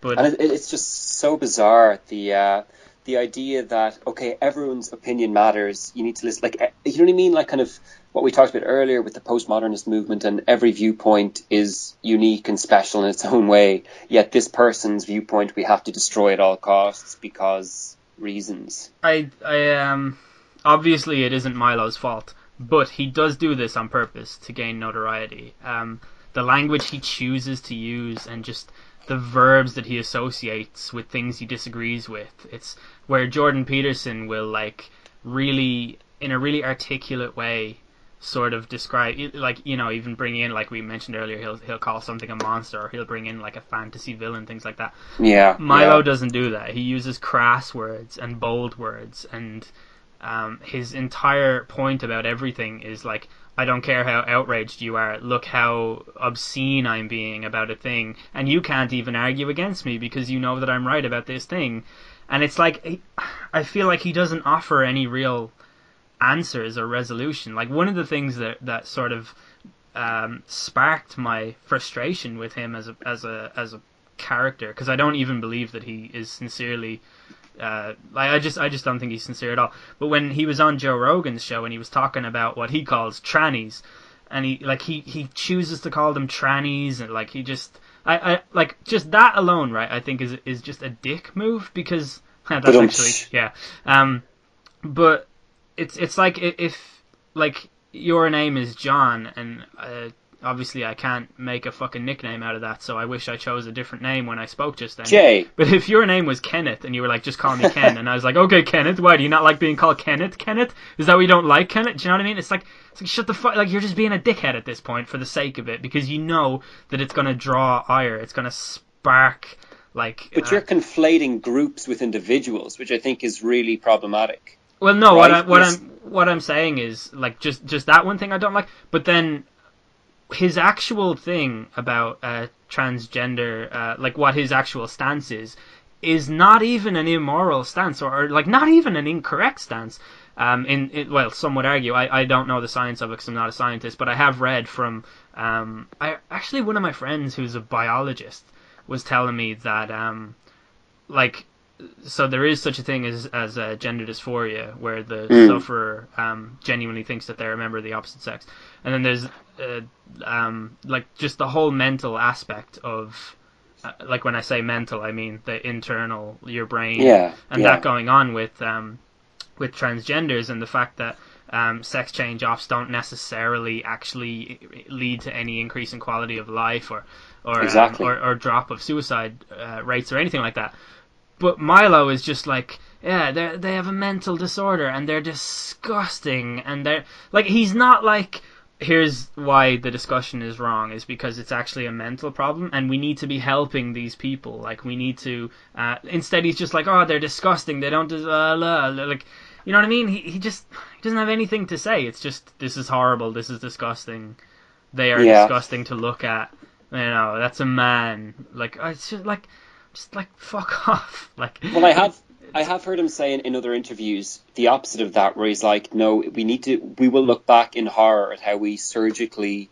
But And it, it- it's just so bizarre the uh, the idea that okay, everyone's opinion matters. You need to listen. Like, you know what I mean? Like, kind of what we talked about earlier with the postmodernist movement, and every viewpoint is unique and special in its own way. Yet this person's viewpoint, we have to destroy at all costs because reasons. I I um obviously it isn't Milo's fault, but he does do this on purpose to gain notoriety. Um, the language he chooses to use and just the verbs that he associates with things he disagrees with. It's where Jordan Peterson will like really in a really articulate way sort of describe like you know even bring in like we mentioned earlier he'll he'll call something a monster or he'll bring in like a fantasy villain things like that Yeah, Milo yeah. doesn't do that. He uses crass words and bold words, and um, his entire point about everything is like, I don't care how outraged you are. Look how obscene I'm being about a thing, and you can't even argue against me because you know that I'm right about this thing. And it's like, I feel like he doesn't offer any real answers or resolution. Like one of the things that that sort of um, sparked my frustration with him as a as a as a character because I don't even believe that he is sincerely. Uh, like I just I just don't think he's sincere at all. But when he was on Joe Rogan's show and he was talking about what he calls trannies, and he like he he chooses to call them trannies and like he just I, I like just that alone right I think is is just a dick move because that's actually yeah um but it's it's like if like your name is John and uh, obviously I can't make a fucking nickname out of that so I wish I chose a different name when I spoke just then Jay. but if your name was Kenneth and you were like, just call me Ken, and I was like, okay, Kenneth, why do you not like being called Kenneth? Kenneth? Is that why you don't like Kenneth? Do you know what I mean? It's like, it's like shut the fuck, like you're just being a dickhead at this point for the sake of it because you know that it's gonna draw ire, it's gonna spark like. But uh, you're conflating groups with individuals, which I think is really problematic. Well, no, what I, what I'm what I'm saying is like just just that one thing I don't like, but then his actual thing about uh, transgender, uh, like what his actual stance is, is not even an immoral stance or, or like not even an incorrect stance. Um, in, in well, some would argue. I, I don't know the science of it because I'm not a scientist, but I have read from um, I actually one of my friends who's a biologist was telling me that um, like so there is such a thing as as uh, gender dysphoria, where the Mm. sufferer um, genuinely thinks that they're a member of the opposite sex, and then there's uh, um, like just the whole mental aspect of uh, like when I say mental, I mean the internal your brain, Yeah, and yeah. that going on with um, with transgenders and the fact that um, sex change offs don't necessarily actually lead to any increase in quality of life or or um, Exactly. or, or drop of suicide uh, rates or anything like that. But Milo is just like, yeah, they they have a mental disorder and they're disgusting and they're like he's not like here's why the discussion is wrong is because it's actually a mental problem and we need to be helping these people. Like we need to uh, instead he's just like oh they're disgusting they don't des- uh, la, la," like you know what I mean? He, he just he doesn't have anything to say. It's just this is horrible this is disgusting. They are Yeah. disgusting to look at. You know that's a man. Like uh, it's just like just like fuck off like Well, I have I have heard him say in, in other interviews the opposite of that, where he's like, "No, we need to. We will look back in horror at how we surgically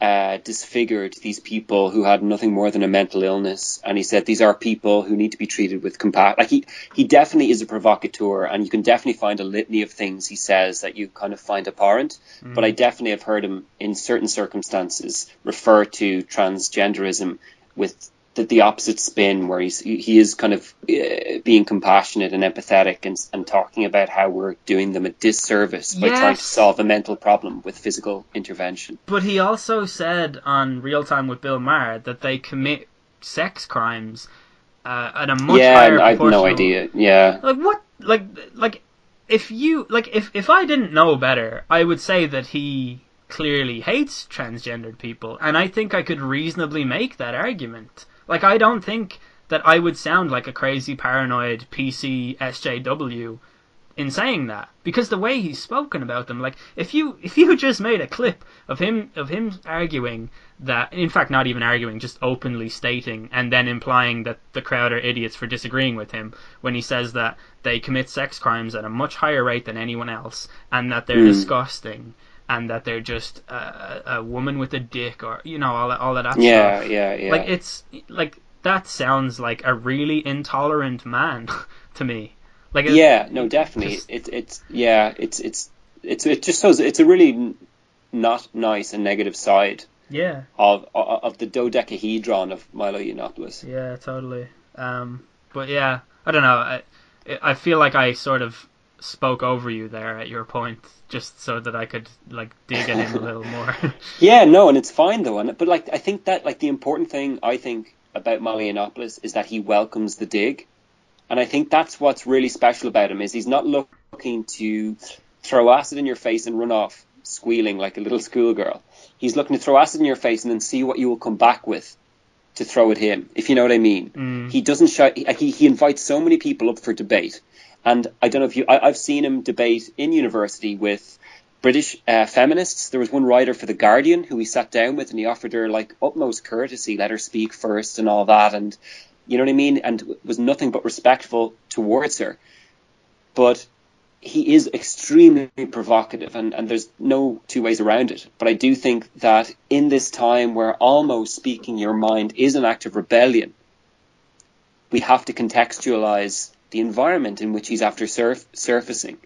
uh, disfigured these people who had nothing more than a mental illness." And he said these are people who need to be treated with compassion. Like he he definitely is a provocateur, and you can definitely find a litany of things he says that you kind of find abhorrent. But I definitely have heard him in certain circumstances refer to transgenderism with the, the opposite spin where he's he is kind of uh, being compassionate and empathetic and, and talking about how we're doing them a disservice by trying to solve a mental problem with physical intervention. But he also said on Real Time with Bill Maher that they commit sex crimes uh, at a much yeah, higher and I have no idea. Yeah, Like what? Like like if you like if if I didn't know better, I would say that he clearly hates transgendered people, and I think I could reasonably make that argument. Like I don't think that I would sound like a crazy paranoid PC SJW in saying that because the way he's spoken about them like if you if you just made a clip of him of him arguing that in fact not even arguing just openly stating and then implying that the crowd are idiots for disagreeing with him when he says that they commit sex crimes at a much higher rate than anyone else and that they're Hmm. disgusting and that they're just a, a, woman with a dick or you know all that all of that yeah, stuff yeah, yeah. like it's like that sounds like a really intolerant man to me like it- yeah, no, definitely. just- It's it's yeah, it's it's it's it just shows it's a really not nice and negative side yeah of of of the dodecahedron of Milo Yiannopoulos. Yeah, totally. Um, but yeah, I don't know. I, I feel like I sort of spoke over you there at your point, just so that I could like dig it in a little more. Yeah, no, and it's fine though. And but like I think that like the important thing I think about Milo Yiannopoulos is that he welcomes the dig, and I think that's what's really special about him is he's not looking to throw acid in your face and run off squealing like a little schoolgirl. He's looking to throw acid in your face and then see what you will come back with to throw at him, if you know what I mean. Mm. He doesn't show. He, he invites so many people up for debate, and I don't know if you. I, I've seen him debate in university with British uh, feminists. There was one writer for the Guardian who he sat down with, and he offered her like utmost courtesy, let her speak first, and all that, and you know what I mean, and was nothing but respectful towards her. But he is extremely provocative, and, and there's no two ways around it. But I do think that in this time where almost speaking your mind is an act of rebellion, we have to contextualize the environment in which he's after surf- surfacing.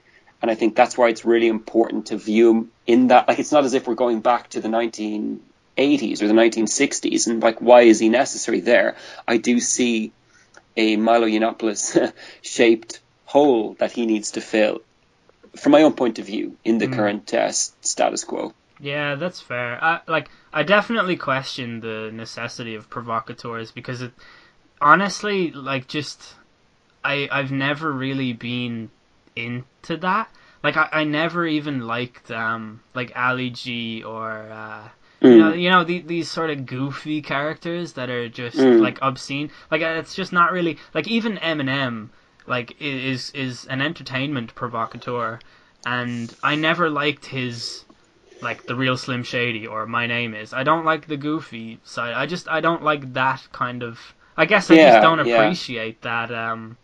and I think that's why it's really important to view him in that. Like, it's not as if we're going back to the 1980s or the 1960s, and like, why is he necessary there? I do see a Milo Yiannopoulos shaped hole that he needs to fill, from my own point of view, in the Mm. current uh, status quo. Yeah, that's fair. I like I definitely question the necessity of provocateurs because it honestly like just I I've never really been into that. Like I, I never even liked um like Ali G or uh you know, you know the, these sort of goofy characters that are just Mm. like obscene. Like uh, it's just not really like even Eminem like is is an entertainment provocateur, and I never liked his like the real Slim Shady or My Name Is. I don't like the goofy side. I just I don't like that kind of. I guess I Yeah, just don't yeah. appreciate that um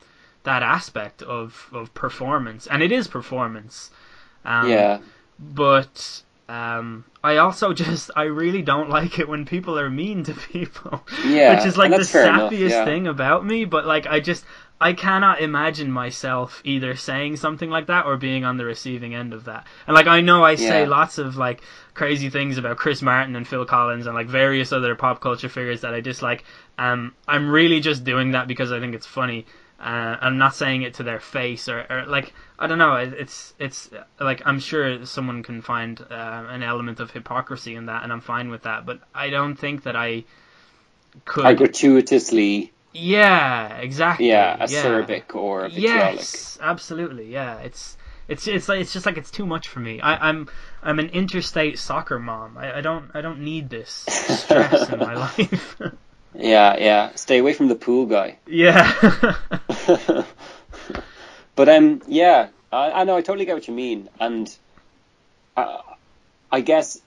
that aspect of of performance, and it is performance. Um, yeah, but um, I also just I really don't like it when people are mean to people. Yeah, which is like the fair enough, sappiest yeah. thing about me. But like I just I cannot imagine myself either saying something like that or being on the receiving end of that. And like I know I say Yeah. lots of like crazy things about Chris Martin and Phil Collins and like various other pop culture figures that I dislike. Um, I'm really just doing that because I think it's funny. Uh, I'm not saying it to their face or, or like I don't know. it- It's it's like I'm sure someone can find uh, an element of hypocrisy in that, and I'm fine with that. But I don't think that I could. are gratuitously Yeah, exactly. yeah yeah. acerbic or vitriolic. Yes, absolutely. Yeah, it's it's it's like, it's just like it's too much for me. I, I'm I'm an interstate soccer mom. I, I don't I don't need this stress in my life. Yeah, yeah. Stay away from the pool guy. yeah. but um, yeah, I, I know I totally get what you mean, and I, I guess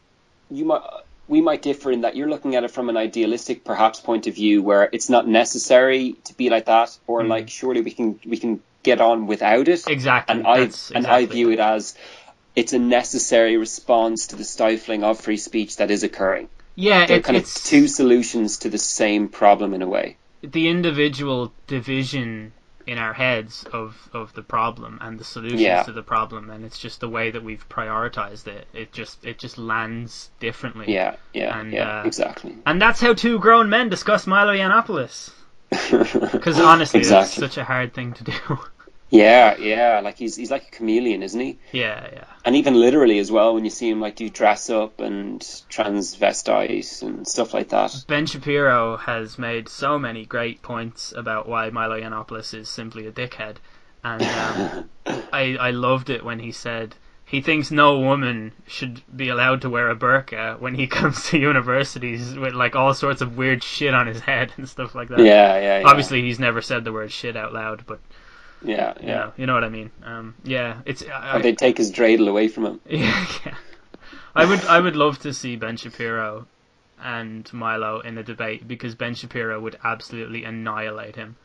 you might we might differ in that you're looking at it from an idealistic, perhaps, point of view where it's not necessary to be like that, or Mm. like surely we can we can get on without it. exactly. and I That's and I view it as it's a necessary response to the stifling of free speech that is occurring. Yeah, They're it, kind of it's two solutions to the same problem in a way. the individual division in our heads of, of the problem and the solutions Yeah. to the problem, and it's just the way that we've prioritized it. It just it just lands differently. Yeah, yeah, And, yeah, uh, exactly. And that's how two grown men discuss Milo Yiannopoulos. Because honestly, exactly. it's such a hard thing to do. Yeah, yeah, like he's he's like a chameleon, isn't he? yeah, yeah. And even literally as well, when you see him like do dress up and transvestite and stuff like that. Ben Shapiro has made so many great points about why Milo Yiannopoulos is simply a dickhead, and um, I I loved it when he said he thinks no woman should be allowed to wear a burqa when he comes to universities with like all sorts of weird shit on his head and stuff like that. Yeah, yeah, yeah. Obviously, he's never said the word shit out loud, but yeah, you yeah. know, you know what I mean. Um, yeah, it's I, Or they take his dreidel away from him. yeah, yeah. I would I would love to see Ben Shapiro and Milo in a debate because Ben Shapiro would absolutely annihilate him.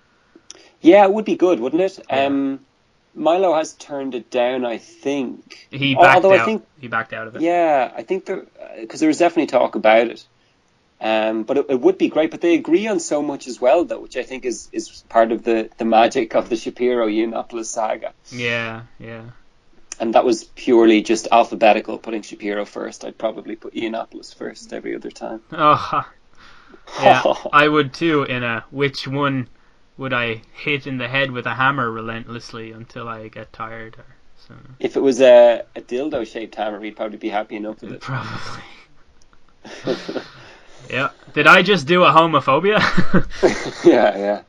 Yeah, it would be good, wouldn't it? Yeah. Um, Milo has turned it down, I think. He backed Although out. I think, he backed out of it. yeah, I think there because there was definitely talk about it. Um, but it, it would be great. But they agree on so much as well, though, which I think is, is part of the, the magic of the Shapiro Yiannopoulos saga. Yeah, yeah. And that was purely just alphabetical, putting Shapiro first. I'd probably put Yiannopoulos first every other time. Oh, yeah. I would too. In a which one would I hit in the head with a hammer relentlessly until I get tired? Or so If it was a, a dildo shaped hammer, we'd probably be happy enough with it. probably. Yeah. Did I just do a homophobia? yeah, yeah.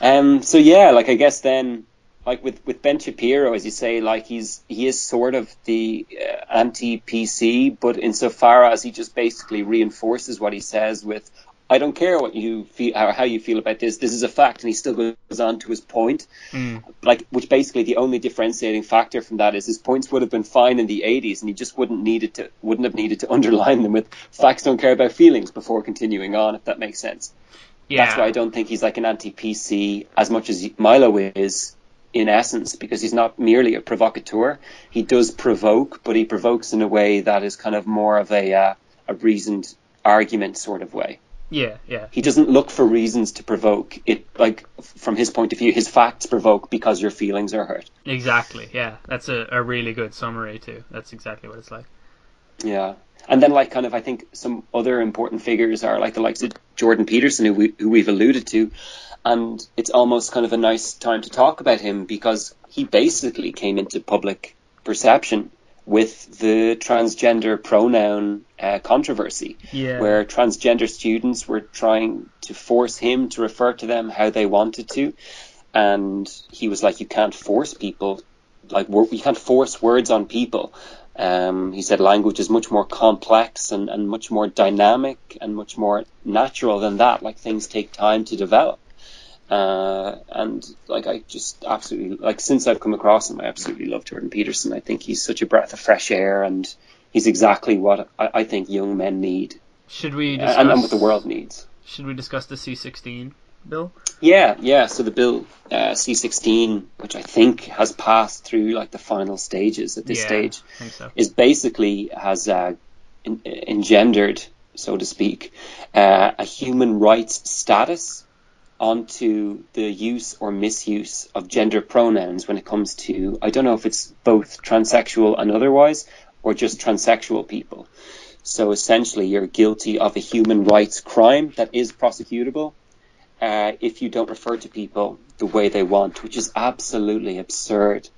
Um, so yeah, like I guess then, like with with Ben Shapiro, as you say, like he's he is sort of the uh, anti PC, but insofar as he just basically reinforces what he says with, I don't care what you feel or how you feel about this. This is a fact, and he still goes on to his point. Mm. Like, which basically the only differentiating factor from that is his points would have been fine in the 80s, and he just wouldn't needed to wouldn't have needed to underline them with facts don't care about feelings before continuing on, if that makes sense. yeah. That's why I don't think he's like an anti-PC as much as Milo is in essence, because he's not merely a provocateur. He does provoke, but he provokes in a way that is kind of more of a uh, a reasoned argument sort of way. Yeah, yeah. He doesn't look for reasons to provoke. It like from his point of view, his facts provoke because your feelings are hurt. Exactly. Yeah, that's a, a really good summary too. That's exactly what it's like. Yeah. And then, like, kind of, I think some other important figures are like the likes of Jordan Peterson, who, we, who we've alluded to. And it's almost kind of a nice time to talk about him because he basically came into public perception with the transgender pronoun uh, controversy, Yeah. where transgender students were trying to force him to refer to them how they wanted to. And he was like, you can't force people, like, you can't force words on people. Um, he said language is much more complex and, and much more dynamic and much more natural than that. Like, things take time to develop. Uh, and like I just absolutely like since I've come across him, I absolutely love Jordan Peterson. I think he's such a breath of fresh air, and he's exactly what I, I think young men need, Should we uh, discuss? and, and what the world needs. Should we discuss the C16 bill? Yeah, yeah. So the bill uh, C16, which I think has passed through like the final stages at this yeah, stage, so. is basically has uh, en- engendered, so to speak, uh, a human rights status onto the use or misuse of gender pronouns when it comes to I don't know if it's both transsexual and otherwise or just transsexual people. So essentially, you're guilty of a human rights crime that is prosecutable uh, if you don't refer to people the way they want, which is absolutely absurd.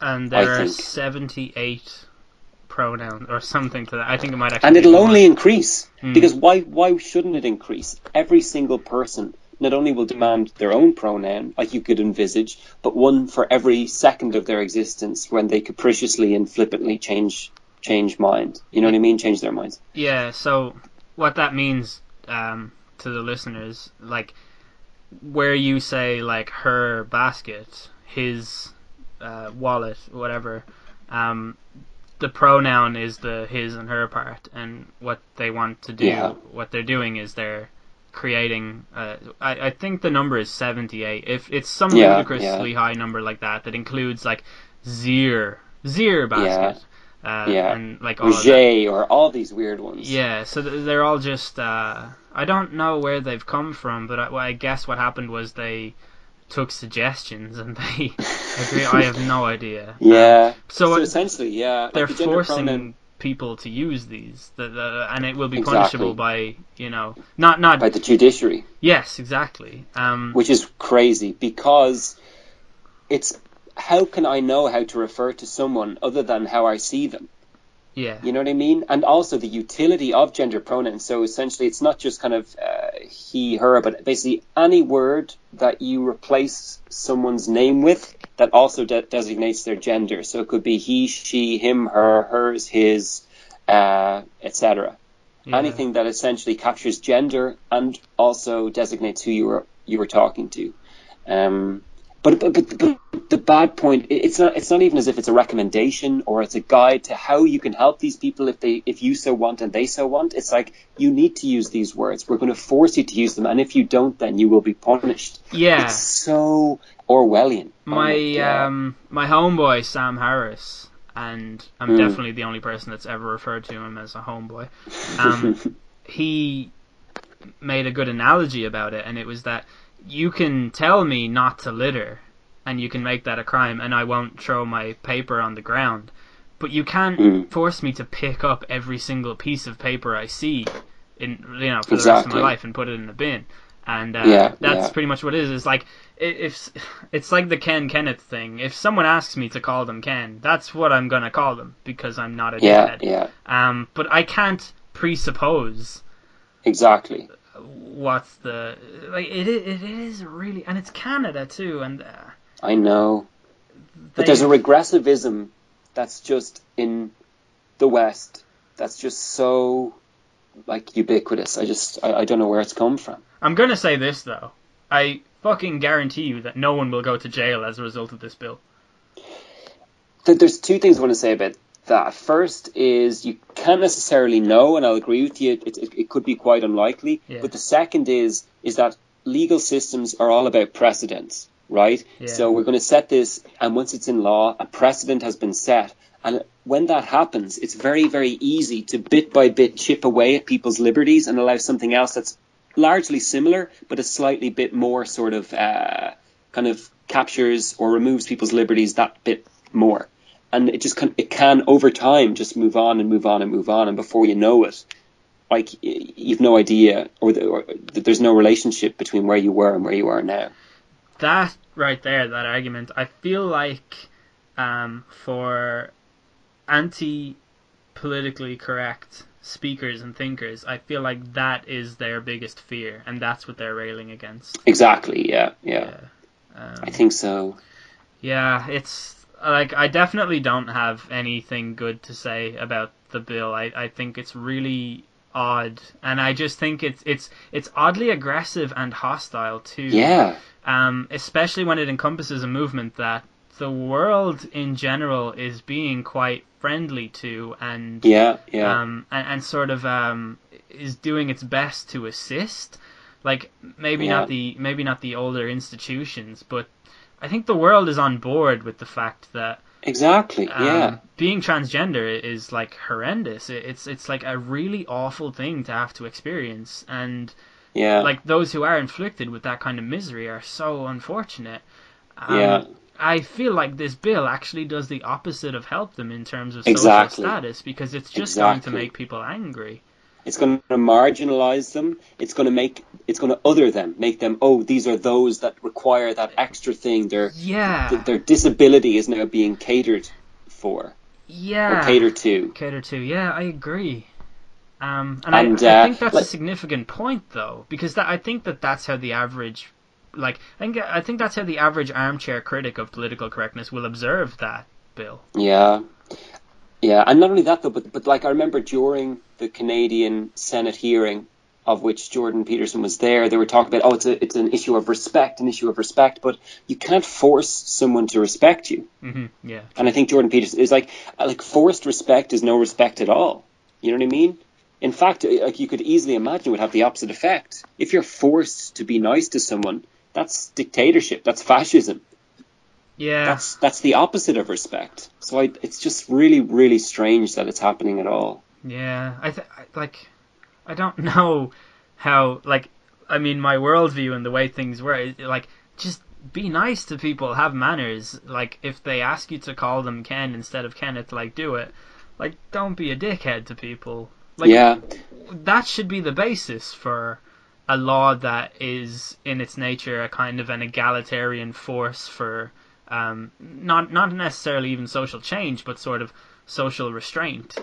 And I there are think. 78 pronouns or something to that. I think it might actually. and it'll only increase Mm. because why why shouldn't it increase every single person not only will demand their own pronoun like you could envisage but one for every second of their existence when they capriciously and flippantly change change mind. You know what i mean? Change their minds. Yeah, so what that means um, to the listeners, like where you say like her basket, his uh, wallet, whatever, um, the pronoun is the his and her part, and what they want to do, Yeah. what they're doing is they're creating. Uh, I, I think the number is seventy eight. If it's some Yeah, ludicrously high number like that, that includes like Zier, Zier basket. Uh, Yeah. and like all that. Rouget or all these weird ones Yeah, so they're all just. Uh, I don't know where they've come from, but I, well, I guess what happened was they took suggestions and they agree. I have no idea. yeah So, so essentially yeah they're the forcing people to use these, the, the, and it will be Exactly. punishable by you know not not by the judiciary yes exactly. Um, which is crazy because it's how can I know how to refer to someone other than how I see them? Yeah, You know what I mean? And also the utility of gender pronouns. So essentially, it's not just kind of uh, he, her, but basically any word that you replace someone's name with that also de- designates their gender. So it could be he, she, him, her, hers, his, uh, etc. yeah. Anything that essentially captures gender and also designates who you were you were talking to. Um, but, but but but the bad point it's not it's not even as if it's a recommendation or it's a guide to how you can help these people if they if you so want and they so want. It's like you need to use these words. We're going to force you to use them, and if you don't, then you will be punished. yeah. It's so Orwellian. Oh my um my homeboy Sam Harris, and I'm Mm. definitely the only person that's ever referred to him as a homeboy. Um, he made a good analogy about it, and it was that you can tell me not to litter, and you can make that a crime, and I won't throw my paper on the ground. But you can't Mm. force me to pick up every single piece of paper I see, in you know for the rest of my life and put it in the bin. And uh, Yeah, that's yeah. pretty much what it is. It's like if it's like the Ken Kenneth thing. If someone asks me to call them Ken, that's what I'm gonna call them because I'm not a yeah, dickhead. yeah, Um, but I can't presuppose exactly. What's the like. It it is really, and it's Canada too, and uh, I know. But there's a regressivism that's just in the West that's just so like ubiquitous. I just I, I don't know where it's come from. I'm gonna say this though. I fucking guarantee you that no one will go to jail as a result of this bill. There's two things I want to say about that. First is you can't necessarily know, and I'll agree with you. It, it, it could be quite unlikely. Yeah. But the second is is that legal systems are all about precedents, right? Yeah. So we're going to set this, and once it's in law, a precedent has been set, and when that happens, it's very, very easy to bit by bit chip away at people's liberties and allow something else that's largely similar, but a slightly bit more sort of uh, kind of captures or removes people's liberties that bit more. And it just can, it can over time just move on and move on and move on, and before you know it, like you've no idea, or, the, or there's no relationship between where you were and where you are now. That right there, that argument, I feel like um, for anti politically correct speakers and thinkers, I feel like that is their biggest fear, and that's what they're railing against. Exactly. Yeah. Yeah. Yeah. Um, I think so. Yeah, it's like I definitely don't have anything good to say about the bill. I, I think it's really odd, and I just think it's it's it's oddly aggressive and hostile too. Yeah. Um, especially when it encompasses a movement that the world in general is being quite friendly to, and Yeah. Yeah. um, and, and sort of um, is doing its best to assist. Like maybe Yeah. not the maybe not the older institutions, but I think the world is on board with the fact that exactly. um, yeah. being transgender is like horrendous. It's it's like a really awful thing to have to experience, and Yeah. like those who are inflicted with that kind of misery are so unfortunate. Um, Yeah. I feel like this bill actually does the opposite of help them in terms of Exactly. social status because it's just going to make people angry. It's going to marginalize them. It's going to make. It's going to other them, make them. Oh, these are those that require that extra thing. Their Yeah. th- their disability is now being catered for yeah. or catered to. Cater to. Yeah, I agree. Um, and, And, I, I uh, think that's like- a significant point, though, because that I think that that's how the average, like, I think I think that's how the average armchair critic of political correctness will observe that bill. Yeah, yeah, and not only that though, but but like I remember during the Canadian Senate hearing, of which Jordan Peterson was there, they were talking about oh, it's a it's an issue of respect, an issue of respect, but you can't force someone to respect you. hmm Yeah. And I think Jordan Peterson is like like forced respect is no respect at all. You know what I mean? In fact, like you could easily imagine it would have the opposite effect. If you're forced to be nice to someone, that's dictatorship. That's fascism. Yeah. That's that's the opposite of respect. So I, it's just really, really strange that it's happening at all. Yeah, I, th- I like, I don't know how like, I mean, my worldview and the way things were, like, just be nice to people, have manners. Like, if they ask you to call them Ken instead of Kenneth, like, do it. Like, don't be a dickhead to people. Like, yeah, that should be the basis for a law that is in its nature a kind of an egalitarian force for um, not not necessarily even social change, but sort of social restraint.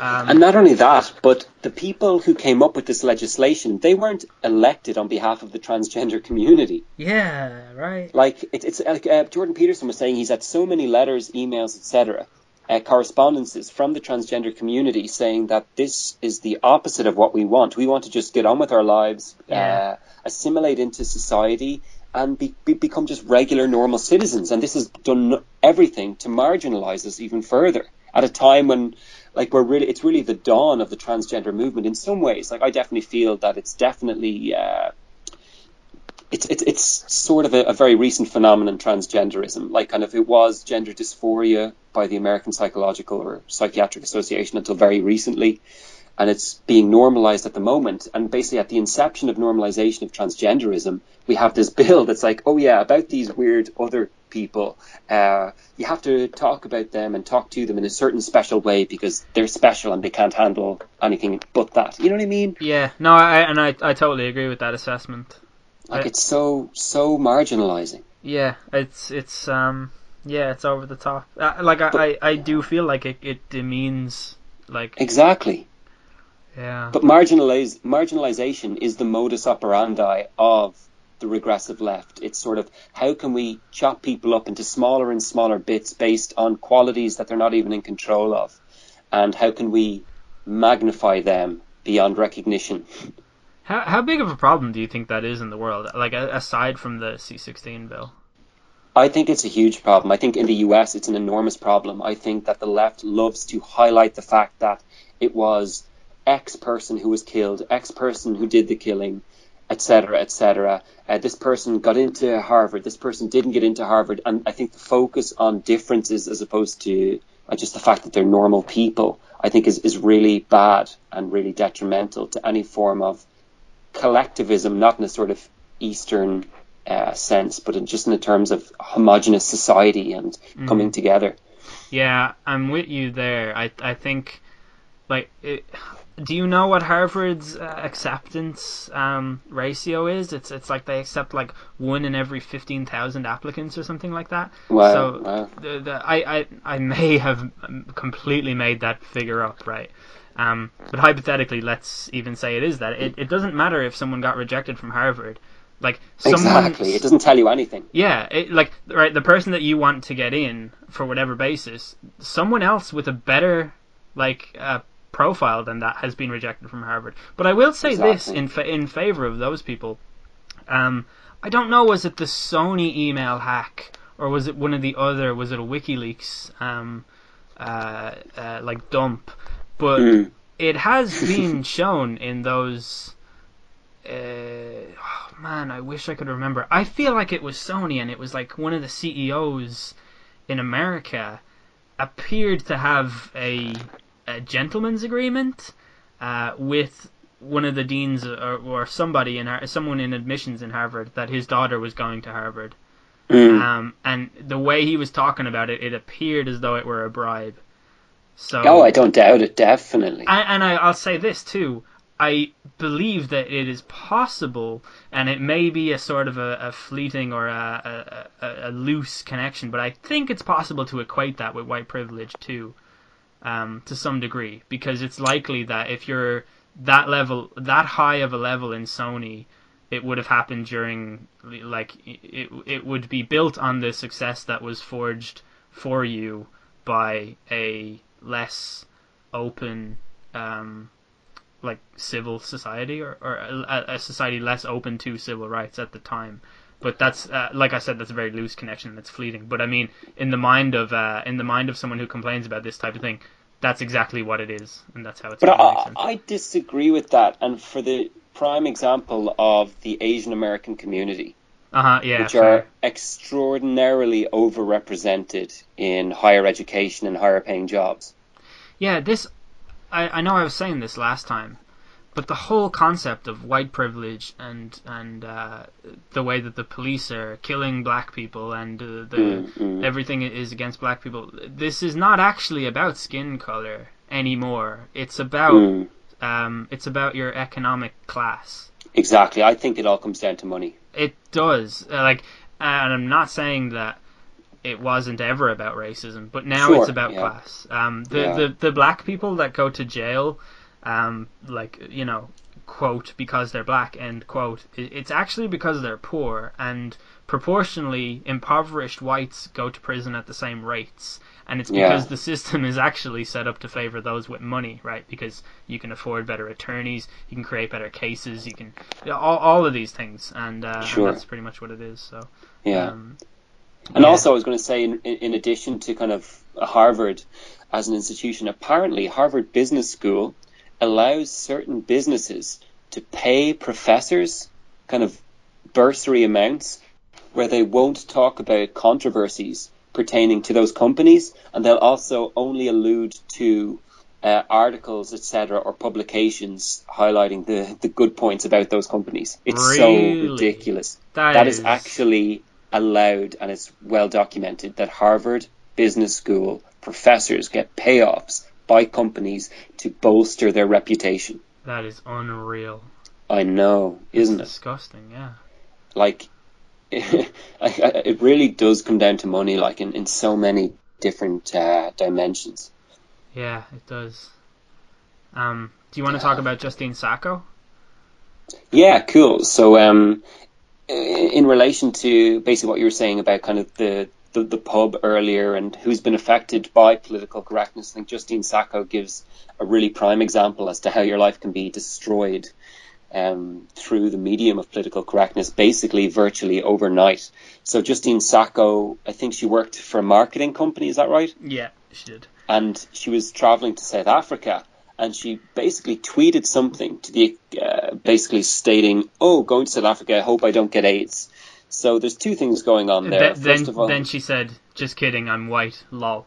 Um, and not only that, but the people who came up with this legislation, they weren't elected on behalf of the transgender community. yeah, right. Like it, it's like uh, Jordan Peterson was saying, he's had so many letters, emails, etc., uh, correspondences from the transgender community saying that this is the opposite of what we want. We want to just get on with our lives, Yeah. uh, assimilate into society, and be, be, become just regular, normal citizens. And this has done everything to marginalize us even further at a time when. Like we're really, it's really the dawn of the transgender movement in some ways. Like I definitely feel that it's definitely uh, it's it's it's sort of a, a very recent phenomenon, transgenderism. Like kind of it was gender dysphoria by the American Psychological or Psychiatric Association until very recently, and it's being normalized at the moment. And basically, at the inception of normalization of transgenderism, we have this bill that's like, oh yeah, about these weird other people, uh, you have to talk about them and talk to them in a certain special way because they're special and they can't handle anything but that. You know what I mean? Yeah, no, I and I I totally agree with that assessment. Like I- it's so so marginalizing. Yeah, it's it's um yeah, it's over the top. Uh, like I, I I do feel like it it demeans like Exactly. Yeah But marginalize, marginalization is the modus operandi of the regressive left. It's sort of how can we chop people up into smaller and smaller bits based on qualities that they're not even in control of, and how can we magnify them beyond recognition? How how big of a problem do you think that is in the world? Like aside from the C16 bill. I think it's a huge problem. I think in the US it's an enormous problem. I think that the left loves to highlight the fact that it was X person who was killed, X person who did the killing, etc., etc. Uh, this person got into Harvard, this person didn't get into Harvard, and I think the focus on differences as opposed to uh, just the fact that they're normal people, I think is, is really bad and really detrimental to any form of collectivism, not in a sort of Eastern uh, sense, but in, just in the terms of homogenous society and mm. coming together. Yeah, I'm with you there. I I think like it, do you know what Harvard's uh, acceptance um, ratio is? It's it's like they accept like one in every fifteen thousand applicants or something like that. Wow. So wow. The, the, I, I I may have completely made that figure up, right? Um, but hypothetically, let's even say it is that. It, it doesn't matter if someone got rejected from Harvard. Like exactly, it doesn't tell you anything. Yeah, it, like right, the person that you want to get in for whatever basis, someone else with a better like uh, profile than that has been rejected from Harvard. But I will say exactly. this in fa- in favor of those people. Um, I don't know, was it the Sony email hack or was it one of the other? Was it a WikiLeaks um, uh, uh, like dump? But mm. it has been shown in those. Uh, oh man, I wish I could remember. I feel like it was Sony, and it was like one of the CEOs in America appeared to have a a gentleman's agreement uh, with one of the deans or, or somebody in someone in admissions in Harvard that his daughter was going to Harvard. Mm. Um, and the way he was talking about it, it appeared as though it were a bribe. So, oh, I don't doubt it. Definitely. And, and I, I'll say this too. I believe that it is possible, and it may be a sort of a, a fleeting or a, a, a, loose connection, but I think it's possible to equate that with white privilege too um, to some degree because it's likely that if you're that level, that high of a level in Sony, it would have happened during like it it would be built on the success that was forged for you by a less open um, like civil society or, or a, a, society less open to civil rights at the time. But that's uh, like I said that's a very loose connection that's fleeting. But I mean in the mind of uh, in the mind of someone who complains about this type of thing that's exactly what it is, and that's how it's. But I, I disagree with that, and for the prime example of the Asian American community, uh-huh, yeah, which fair. are extraordinarily overrepresented in higher education and higher paying jobs. Yeah, this I, I know I was saying this last time, but the whole concept of white privilege and and uh, the way that the police are killing black people and uh, the mm-hmm. everything is against black people. This is not actually about skin color anymore. It's about mm. um, it's about your economic class. Exactly. I think it all comes down to money. It does. Uh, like, and I'm not saying that it wasn't ever about racism, but now sure, it's about yeah. class. Um, the, yeah. the the black people that go to jail um, like you know, quote because they're black end quote. It's actually because they're poor and proportionally impoverished whites go to prison at the same rates. And it's because yeah. the system is actually set up to favor those with money, right? Because you can afford better attorneys, you can create better cases, you can all, all of these things, and, uh, sure. and that's pretty much what it is. So yeah. Um, and yeah. also, I was going to say, in, in addition to kind of Harvard as an institution, apparently Harvard Business School allows certain businesses to pay professors kind of bursary amounts where they won't talk about controversies pertaining to those companies and they'll also only allude to uh, articles, etc., or publications highlighting the, the good points about those companies. It's really? so ridiculous. that, that is... is actually allowed and it's well documented that Harvard Business School professors get payoffs by companies to bolster their reputation. That is unreal. I know, isn't That's it? Disgusting, yeah. Like, it really does come down to money, like in, in so many different uh, dimensions. Yeah, it does. Um, do you want to talk about Justine Sacco? Yeah, cool. So, um, in relation to basically what you were saying about kind of the the, the pub earlier and who's been affected by political correctness. I think Justine Sacco gives a really prime example as to how your life can be destroyed um, through the medium of political correctness, basically virtually overnight. So Justine Sacco, I think she worked for a marketing company. Is that right? Yeah, she did. And she was traveling to South Africa, and she basically tweeted something to the uh, basically stating, "Oh, going to South Africa. I hope I don't get AIDS." So there's two things going on there. Th- then, all, then she said, "Just kidding, I'm white." Lol.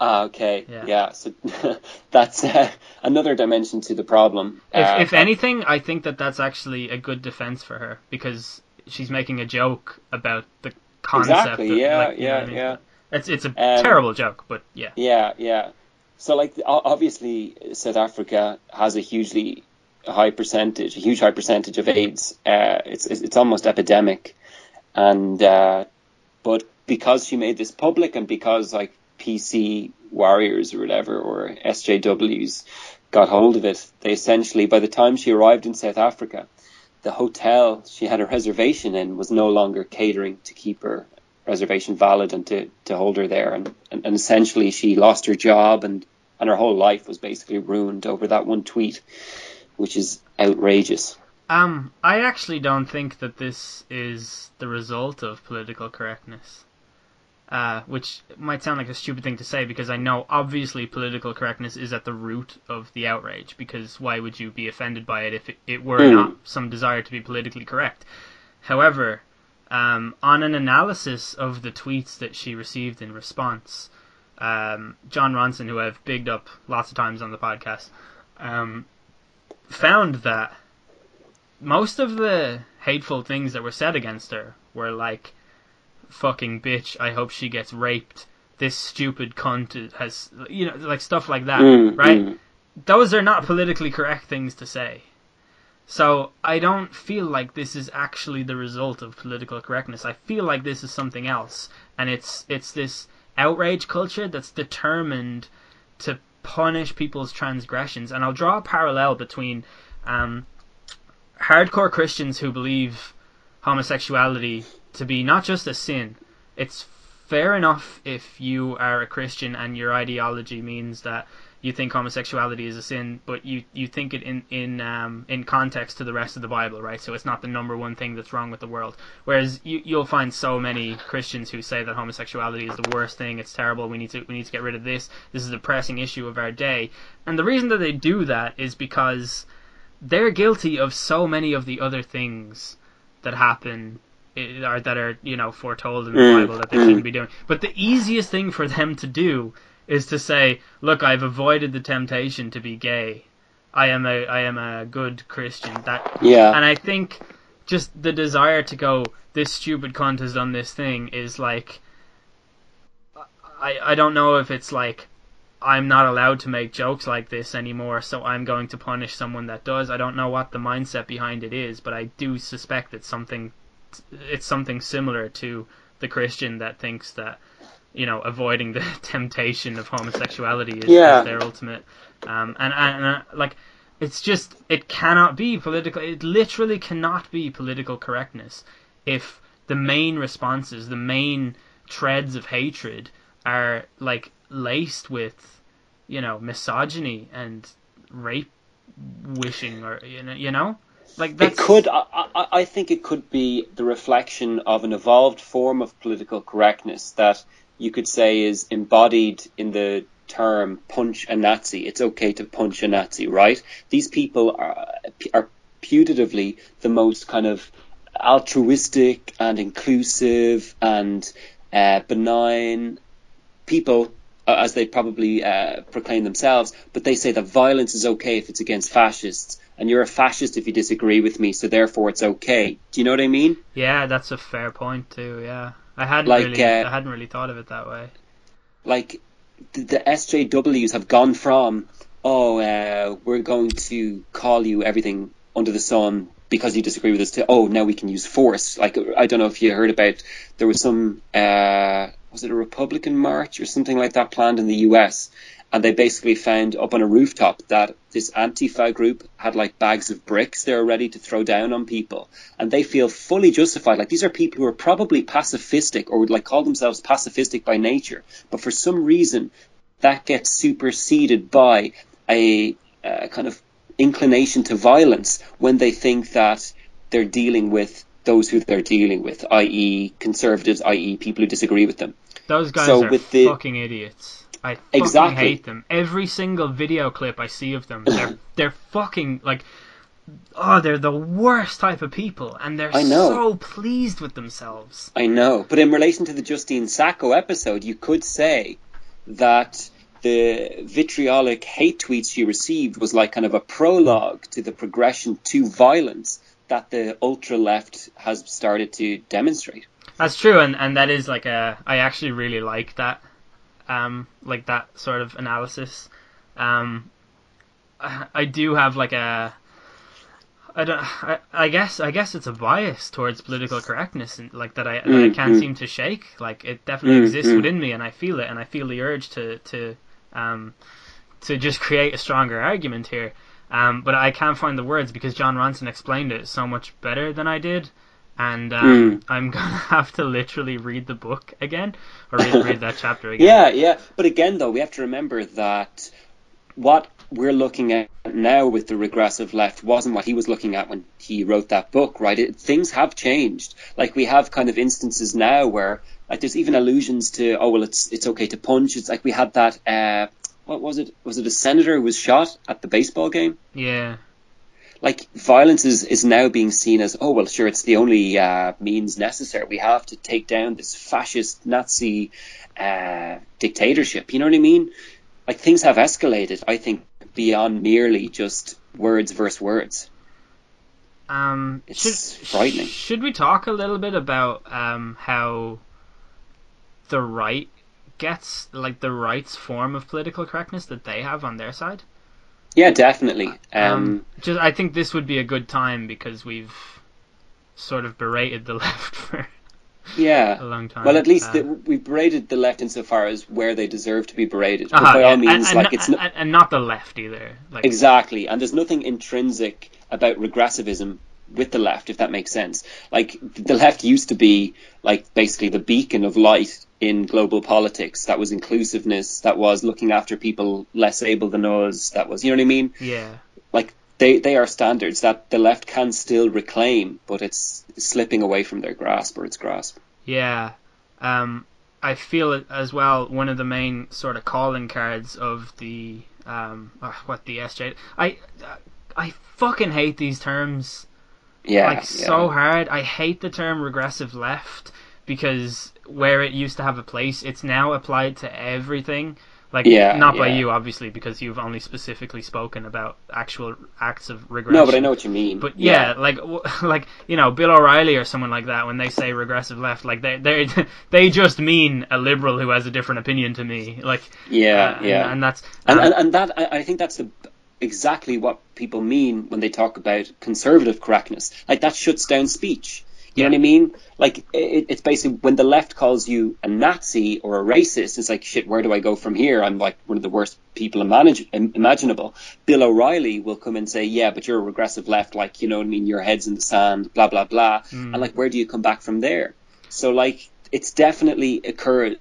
Ah, okay. Yeah. Yeah. so that's uh, another dimension to the problem. If, Uh, if anything, I think that that's actually a good defense for her because she's making a joke about the concept. Exactly, of, yeah, like, yeah, I mean? yeah. It's it's a Um, terrible joke, but yeah. Yeah, yeah. So, like, obviously, South Africa has a hugely high percentage, a huge high percentage of AIDS. Uh, it's it's almost epidemic, and uh, but because she made this public, and because like PC warriors or whatever or SJWs got hold of it, they essentially, by the time she arrived in South Africa, the hotel she had a reservation in was no longer catering to keep her reservation valid and to, to hold her there. And, and, and essentially, she lost her job and, and her whole life was basically ruined over that one tweet, which is outrageous. Um, I actually don't think that this is the result of political correctness. Uh, which might sound like a stupid thing to say because I know obviously political correctness is at the root of the outrage because why would you be offended by it if it, it were Mm. not some desire to be politically correct? However, um, on an analysis of the tweets that she received in response, um, Jon Ronson, who I've bigged up lots of times on the podcast, um, found that most of the hateful things that were said against her were like fucking bitch i hope she gets raped. This stupid cunt has you know like stuff like that Mm, right? mm. those are not politically correct things to say. So i don't feel like this is actually the result of political correctness. I feel like this is something else and it's it's this outrage culture that's determined to punish people's transgressions. And i'll draw a parallel between um, hardcore Christians who believe homosexuality to be not just a sin. It's fair enough if you are a Christian and your ideology means that you think homosexuality is a sin, but you, you think it in in um, in context to the rest of the Bible, right? So it's not the number one thing that's wrong with the world. Whereas you you'll find so many Christians who say that homosexuality is the worst thing. It's terrible. We need to we need to get rid of this. This is a pressing issue of our day. And the reason that they do that is because they're guilty of so many of the other things that happen or that are you know foretold in the Mm, Bible that they mm. shouldn't be doing. But the easiest thing for them to do is to say, "Look, I've avoided the temptation to be gay. I am a I am a good Christian." That Yeah. and I think just the desire to go, "This stupid cunt has done this thing," is like. I I don't know if it's like I'm not allowed to make jokes like this anymore, so I'm going to punish someone that does. I don't know what the mindset behind it is, but I do suspect it's something it's something similar to the Christian that thinks that you know avoiding the temptation of homosexuality is, Yeah. is their ultimate um, and and uh, like it's just it cannot be political it literally cannot be political correctness if the main responses the main treads of hatred are like laced with you know misogyny and rape wishing or you know you know like that's It could. I, I, I think it could be the reflection of an evolved form of political correctness that you could say is embodied in the term "punch a Nazi." It's okay to punch a Nazi, right? These people are are putatively the most kind of altruistic and inclusive and uh, benign people as they probably uh, proclaim themselves, but they say that violence is okay if it's against fascists, and you're a fascist if you disagree with me, so therefore it's okay. Do you know what I mean? Yeah, that's a fair point too. Yeah, I hadn't Like, really, uh, I hadn't really thought of it that way. Like the, the SJWs have gone from, oh, uh, we're going to call you everything under the sun because you disagree with us, to oh, now we can use force. Like I don't know if you heard about there was some uh, was it a Republican march or something like that planned in the U.S. and they basically found up on a rooftop that this Antifa group had like bags of bricks they were ready to throw down on people, and they feel fully justified. Like these are people who are probably pacifistic or would like call themselves pacifistic by nature, but for some reason that gets superseded by a uh, kind of inclination to violence when they think that they're dealing with those who they're dealing with, i.e., conservatives, i.e., people who disagree with them. Those guys so are with the- fucking idiots. I fucking Exactly. hate them. Every single video clip I see of them, they're they're fucking like, oh, they're the worst type of people, and they're so pleased with themselves. I know, but in relation to the Justine Sacco episode, you could say that the vitriolic hate tweets she received was like kind of a prologue to the progression to violence that the ultra left has started to demonstrate. That's true, and, and that is like a I actually really like that, um, like that sort of analysis. Um, I, I do have like a I don't. I, I guess. I guess it's a bias towards political correctness, and like that I that I can't mm. seem to shake. Like it definitely Mm, exists mm. within me, and I feel it, and I feel the urge to to um to just create a stronger argument here. Um, but I can't find the words because Jon Ronson explained it so much better than I did, and um, Mm. I'm gonna have to literally read the book again or read, read that chapter again. Yeah, yeah. But again, though, we have to remember that what we're looking at now with the regressive left wasn't what he was looking at when he wrote that book, right? It, things have changed. Like we have kind of instances now where, like, there's even allusions to, oh well, it's it's okay to punch. It's like we had that. Uh, what was it? Was it a senator who was shot at the baseball game? Yeah. like violence is, is now being seen as oh well sure it's the only uh, means necessary we have to take down this fascist Nazi uh, dictatorship you know what I mean like things have escalated I think beyond merely just words versus words Um, It's should, frightening. Should we talk a little bit about um, how the right gets like the right's form of political correctness that they have on their side? yeah definitely um, Um, just I think this would be a good time because we've sort of berated the left for yeah a long time. well at least Uh, the, we berated the left insofar as where they deserve to be berated but uh-huh, by yeah, all means and, like and, it's no, and, and not the left either. Like Exactly, and there's nothing intrinsic about regressivism with the left, if that makes sense. Like the left used to be like basically the beacon of light in global politics. That was inclusiveness. That was looking after people less able than us. That was, you know what I mean? yeah, Like they they are standards that the left can still reclaim, but it's slipping away from their grasp or its grasp. Yeah, um, I feel it as well. One of the main sort of calling cards of the um, uh, what the SJ. I I fucking hate these terms Yeah, like yeah. so hard. I hate the term regressive left because where it used to have a place, it's now applied to everything. Like Yeah, not by you, obviously, because you've only specifically spoken about actual acts of regression. No, but I know what you mean. But yeah, like w- like you know Bill O'Reilly or someone like that when they say regressive left, like they they they just mean a liberal who has a different opinion to me. Like yeah, uh, yeah. and, and that's and, um, and, and that I, I think that's the, exactly what people mean when they talk about conservative correctness. Like that shuts down speech. You know what I mean? Like it, it's basically when the left calls you a Nazi or a racist, it's like shit. Where do I go from here? I'm like one of the worst people imagine, imaginable. Bill O'Reilly will come and say, "Yeah, but you're a regressive left. Like you know what I mean? Your head's in the sand. Blah blah blah." And mm. like, where do you come back from there? So like, it's definitely occurs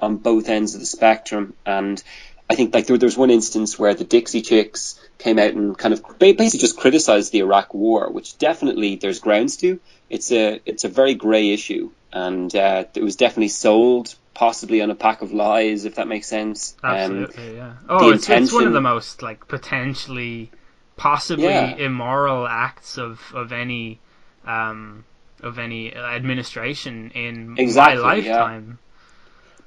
on both ends of the spectrum, and I think like there, there was one instance where the Dixie Chicks came out and kind of basically just criticized the Iraq War, which definitely there's grounds to. It's a it's a very grey issue, and uh, it was definitely sold possibly on a pack of lies, if that makes sense. Um, absolutely yeah. Oh, it's, it's one of the most like potentially, possibly Yeah. immoral acts of of any um of any administration in Exactly, my yeah. lifetime.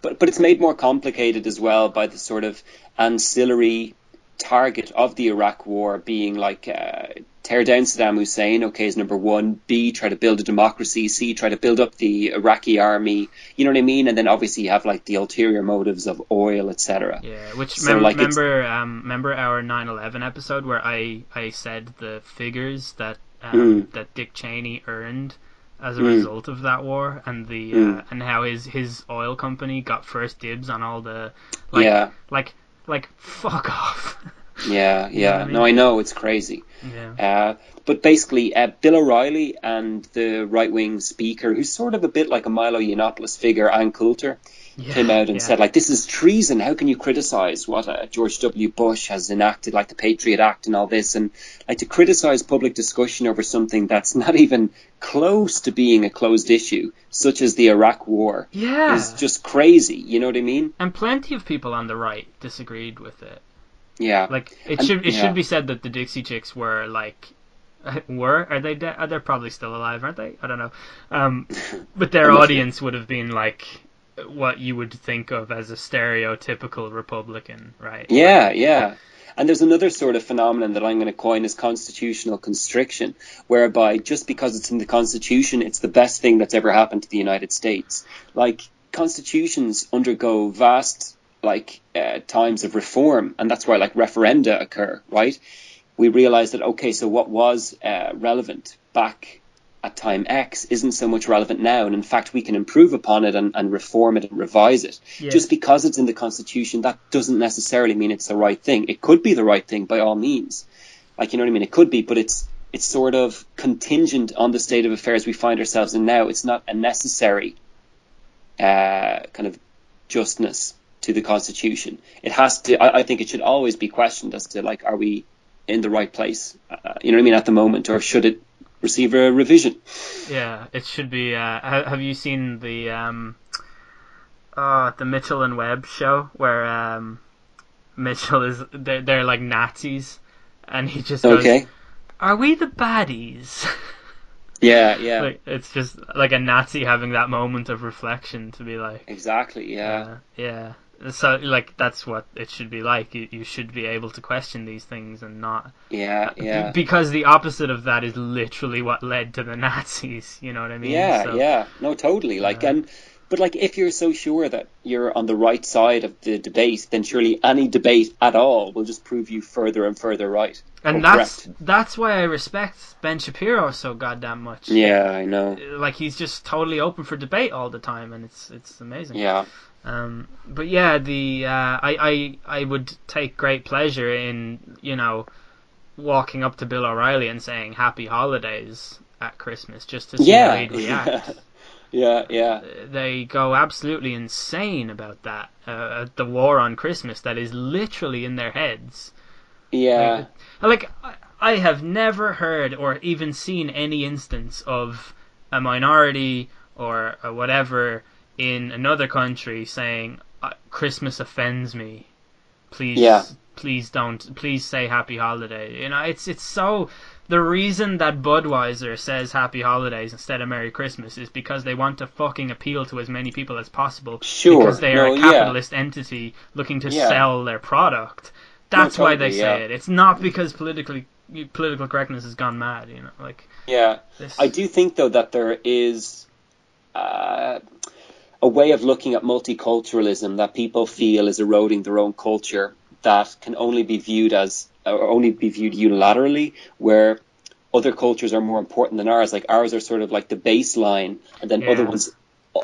but but it's made more complicated as well by the sort of ancillary target of the Iraq War being like uh, tear down Saddam Hussein. Okay, is number one. B try to build a democracy. C try to build up the Iraqi army. You know what I mean? And then obviously you have like the ulterior motives of oil, etc. Yeah, which So, mem- like, remember um, remember our 9/11 episode where I I said the figures that um, Mm. that Dick Cheney earned as a Mm. result of that war and the Mm. uh, and how his his oil company got first dibs on all the like yeah, like like fuck off. yeah, yeah. what I mean? No, I know it's crazy. yeah. Uh, but basically, uh, Bill O'Reilly and the right wing speaker, who's sort of a bit like a Milo Yiannopoulos figure, Ann Coulter, yeah. came out and yeah. said like this is treason how can you criticize what uh, George W Bush has enacted like the Patriot Act and all this and like to criticize public discussion over something that's not even close to being a closed issue such as the Iraq war yeah. is just crazy you know what I mean and plenty of people on the right disagreed with it. yeah Like it And- should it yeah. should be said that the Dixie Chicks were like were are they dead? They're probably still alive, aren't they? I don't know. Um, but their I'm not sure. audience would have been like what you would think of as a stereotypical Republican, right? Yeah, yeah. And there's another sort of phenomenon that I'm going to coin as constitutional constriction, whereby just because it's in the Constitution, it's the best thing that's ever happened to the United States. Like constitutions undergo vast like uh, times of reform, and that's why like referenda occur, right? We realize that okay, so what was uh, relevant back at time X isn't so much relevant now, and in fact, we can improve upon it and, and reform it and revise it. Just because it's in the Constitution, that doesn't necessarily mean it's the right thing. It could be the right thing by all means, like you know what I mean. It could be, but it's it's sort of contingent on the state of affairs we find ourselves in now. It's not a necessary uh, kind of justness to the Constitution. It has to. I, I think it should always be questioned as to like, are we in the right place? Uh, you know what I mean at the moment, or should it receive a revision? Yeah, it should be. Uh, ha- have you seen the um, uh, the Mitchell and Webb show where um, Mitchell is they're, they're like Nazis, and he just goes, Okay. "Are we the baddies?" Yeah, yeah, like it's just like a Nazi having that moment of reflection to be like, exactly. Yeah, uh, yeah. So like that's what it should be like. You, you should be able to question these things and not yeah, yeah. because the opposite of that is literally what led to the Nazis. You know what I mean? Yeah, So- yeah. No, totally. Like, Yeah. and but like, if you're so sure that you're on the right side of the debate, then surely any debate at all will just prove you further and further right. And that's correct. that's why I respect Ben Shapiro so goddamn much. Yeah, I know. Like he's just totally open for debate all the time, and it's it's amazing. Yeah, Um, but yeah, the uh, I, I I would take great pleasure in you know walking up to Bill O'Reilly and saying Happy Holidays at Christmas just to see how he'd react. yeah, yeah. They go absolutely insane about that. Uh, the war on Christmas that is literally in their heads. Yeah, Like I- I have never heard or even seen any instance of a minority or a whatever in another country saying uh, Christmas offends me. Please, Yeah. please don't. Please say Happy Holiday. You know, it's it's so. The reason that Budweiser says Happy Holidays instead of Merry Christmas is because they want to fucking appeal to as many people as possible. Sure. Because they are No, a yeah. capitalist entity looking to Yeah. sell their product. That's why they say yeah. it. It's not because politically political correctness has gone mad. You know, like yeah. this. I do think though that there is uh, a way of looking at multiculturalism that people feel is eroding their own culture that can only be viewed as or only be viewed unilaterally, where other cultures are more important than ours. Like ours are sort of like the baseline, and then Yeah. other ones.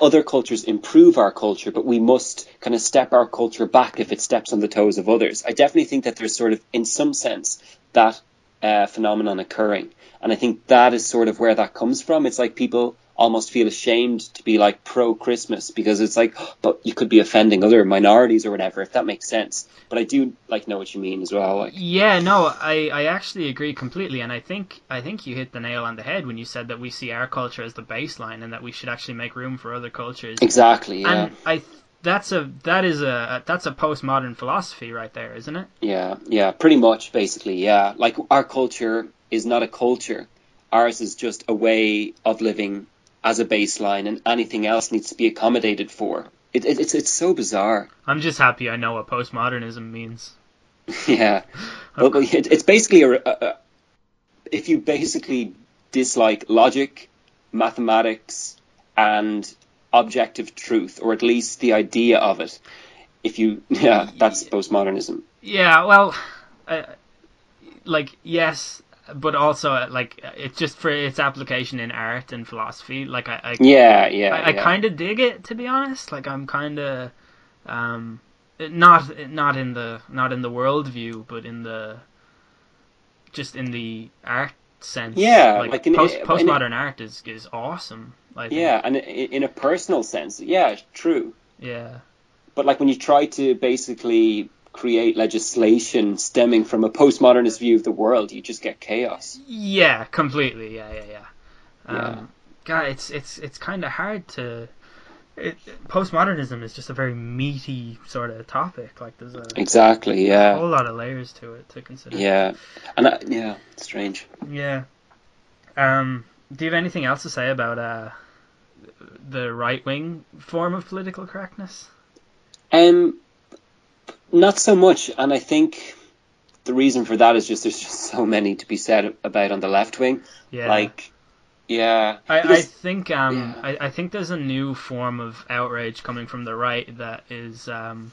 Other cultures improve our culture, but we must kind of step our culture back if it steps on the toes of others. I definitely think that there's sort of, in some sense, that uh, phenomenon occurring. And I think that is sort of where that comes from. It's like people almost feel ashamed to be like pro Christmas because it's like, but you could be offending other minorities or whatever, if that makes sense. But I do like know what you mean as well. Like, Yeah, no, I, I actually agree completely, and I think I think you hit the nail on the head when you said that we see our culture as the baseline and that we should actually make room for other cultures. exactly. Yeah. And I that's a that is a that's a postmodern philosophy right there, isn't it? Yeah, yeah, pretty much, basically, yeah. Like our culture is not a culture. Ours is just a way of living as a baseline, and anything else needs to be accommodated for. It, it, it's it's so bizarre. I'm just happy I know what postmodernism means. yeah, but it, it's basically a, a, a if you basically dislike logic, mathematics, and objective truth, or at least the idea of it. If you, yeah, that's postmodernism. Yeah, well, uh, like yes, but also uh, like it's just for its application in art and philosophy. Like I, I Yeah, yeah, I, I yeah. kind of dig it to be honest. Like I'm kind of, um, not not in the not in the worldview, but in the, just in the art sense. Yeah, like, like in- post in- postmodern art is is awesome. Think. Yeah, and in a personal sense, yeah, true. yeah, But like when you try to basically create legislation stemming from a postmodernist view of the world, you just get chaos. yeah, completely. Yeah, yeah, yeah. Um, Yeah. God, it's it's it's kind of hard to. It, postmodernism is just a very meaty sort of topic. Like there's a Exactly. Yeah. whole lot of layers to it to consider. Yeah. And I, yeah, strange. Yeah. Um, do you have anything else to say about uh, the right wing form of political correctness? Um, not so much, and I think the reason for that is just there's just so many to be said about on the left wing. Yeah. Like, yeah, I, I think um yeah. I, I think there's a new form of outrage coming from the right that is um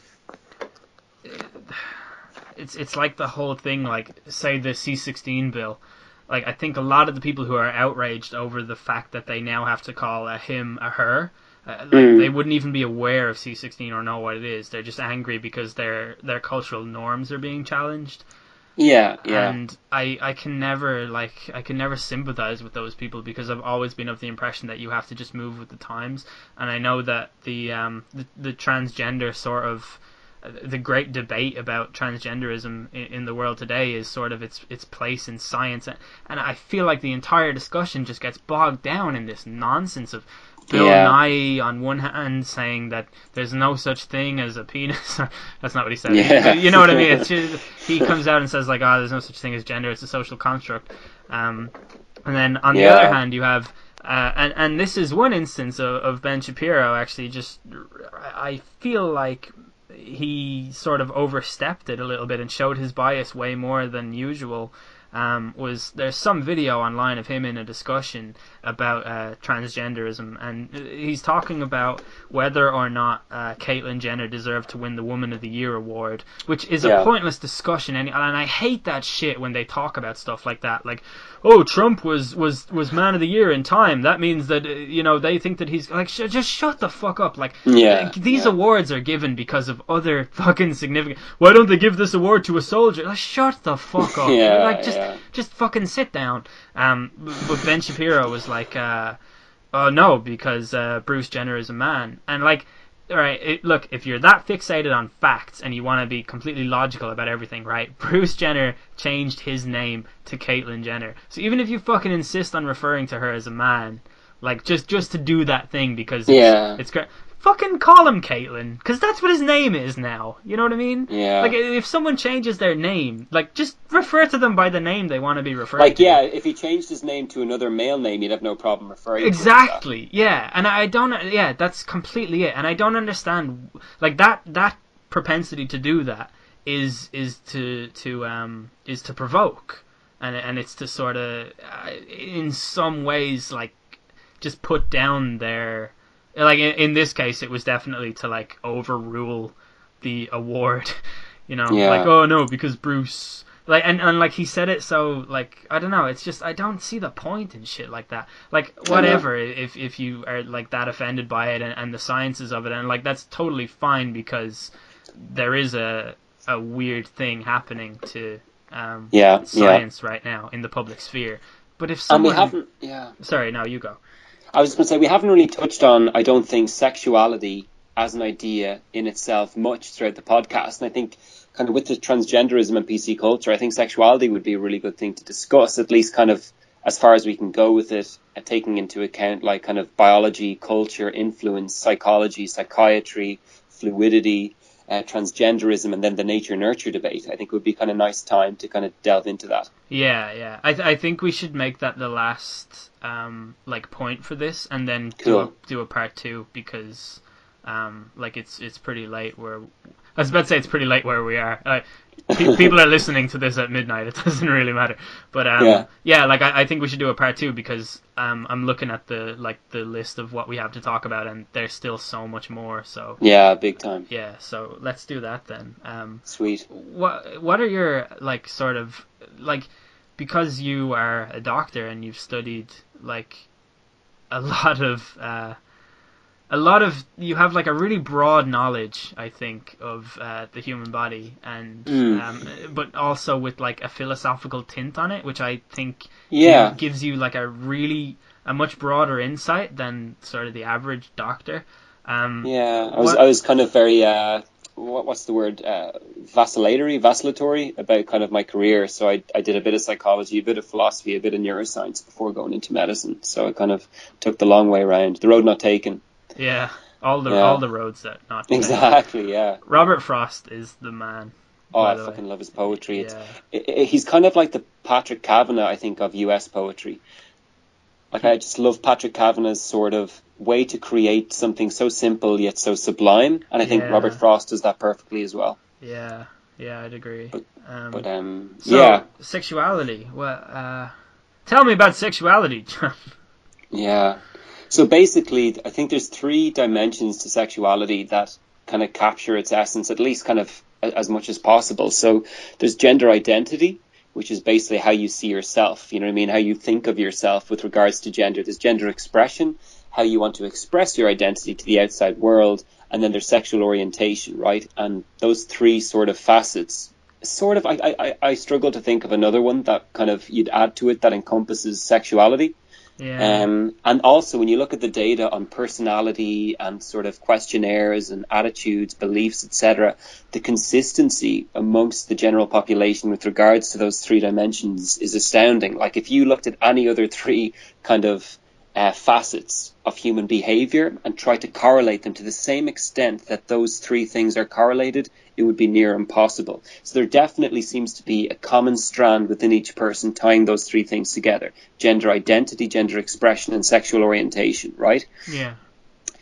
it's it's like the whole thing like say the C16 bill like I think a lot of the people who are outraged over the fact that they now have to call a him a her uh, like Mm. they wouldn't even be aware of C16 or know what it is they're just angry because their their cultural norms are being challenged yeah, yeah, and I I can never like I can never sympathize with those people because I've always been of the impression that you have to just move with the times, and I know that the um the, the transgender sort of uh, the great debate about transgenderism in, in the world today is sort of its its place in science, and I feel like the entire discussion just gets bogged down in this nonsense of. Bill Yeah. Nye on one hand saying that there's no such thing as a penis. That's not what he said. Yeah. You know what I mean? It's just, he comes out and says like, "Oh, there's no such thing as gender. It's a social construct." Um, and then on the Yeah. other hand, you have, uh, and and this is one instance of, of Ben Shapiro actually just, I feel like he sort of overstepped it a little bit and showed his bias way more than usual. Um, was there's some video online of him in a discussion about uh, transgenderism, and he's talking about whether or not uh, Caitlyn Jenner deserved to win the Woman of the Year award, which is Yeah. a pointless discussion. And, and I hate that shit when they talk about stuff like that. Like, oh, Trump was was was Man of the Year in time. That means that uh, you know they think that he's like, sh- just shut the fuck up. Like, Yeah, these yeah. awards are given because of other fucking significant. Why don't they give this award to a soldier? Like, shut the fuck up. Yeah, like, just yeah. just fucking sit down. Um, but Ben Shapiro was like, uh, oh no, because uh, Bruce Jenner is a man, and like. Alright, it, look, if you're that fixated on facts and you want to be completely logical about everything, right? Bruce Jenner changed his name to Caitlyn Jenner. So even if you fucking insist on referring to her as a man, like just just to do that thing because it's, Yeah. it's great. Fucking call him Caitlyn, because that's what his name is now. You know what I mean? Yeah. Like if someone changes their name, like just refer to them by the name they want to be referred to. Like, to. yeah, if he changed his name to another male name, you'd have no problem referring. Exactly. Yeah, and I don't. Yeah, that's completely it. And I don't understand like that. That propensity to do that is is to to um is to provoke, and and it's to sort of uh, in some ways like just put down their like in, in this case it was definitely to like overrule the award you know Yeah. like oh no because bruce like and, and like he said it so like i don't know it's just i don't see the point in shit like that like whatever if if you are like that offended by it and, and the sciences of it and like that's totally fine because there is a a weird thing happening to um Yeah, yeah. science right now in the public sphere but if And someone we haven't, yeah. sorry now you go I was going to say we haven't really touched on. I don't think sexuality as an idea in itself much throughout the podcast, and I think kind of with the transgenderism and PC culture, I think sexuality would be a really good thing to discuss, at least kind of as far as we can go with it, uh, taking into account like kind of biology, culture, influence, psychology, psychiatry, fluidity. Uh, transgenderism and then the nature nurture debate. I think it would be kind of nice time to kind of delve into that. Yeah, yeah. I th- I think we should make that the last um like point for this, and then do a, do a part two because um like it's it's pretty late where I was about to say it's pretty late where we are. Uh, people are listening to this at midnight. It doesn't really matter. But um Yeah. yeah, like I, I think we should do a part two because um I'm looking at the like the list of what we have to talk about, and there's still so much more. So Yeah, big time. yeah, so let's do that then. Um Sweet. what what are your like sort of like because you are a doctor and you've studied like a lot of uh a lot of you have like a really broad knowledge i think of uh, the human body and Mm. um, but also with like a philosophical tint on it which i think Yeah. gi- gives you like a really a much broader insight than sort of the average doctor um Yeah, I was What- I was kind of very uh, what, what's the word uh, vacillatory, vacillatory about kind of my career. So I I did a bit of psychology, a bit of philosophy, a bit of neuroscience before going into medicine. So I kind of took the long way around, the road not taken. Yeah all the Yeah. all the roads that not. Exactly. Yeah. Robert Frost is the man. Oh, I the way. fucking love his poetry. It's, Yeah. i i he's kind of like the Patrick Kavanagh, I think, of U.S. poetry. Like I just love Patrick Kavanagh's sort of way to create something so simple yet so sublime, and I think Yeah. Robert Frost does that perfectly as well. Yeah, yeah, I'd agree. But- um, But um, so, yeah, sexuality. Well, uh, tell me about sexuality, John. Yeah. So basically, I think there's three dimensions to sexuality that kind of capture its essence, at least kind of as much as possible. So there's gender identity, which is basically how you see yourself. You know what I mean? How you think of yourself with regards to gender. There's gender expression, how you want to express your identity to the outside world, and then there's sexual orientation, right? And those three sort of facets. Sort of, I, I, I- struggle to think of another one that kind of you'd add to it that encompasses sexuality. Yeah. Um, and also, when you look at the data on personality and sort of questionnaires and attitudes, beliefs, etc., the consistency amongst the general population with regards to those three dimensions is astounding. Like, if you looked at any other three kind of uh, facets of human behavior and try to correlate them to the same extent that those three things are correlated, it would be near impossible. So there definitely seems to be a common strand within each person tying those three things together gender identity, gender expression, and sexual orientation, right? yeah.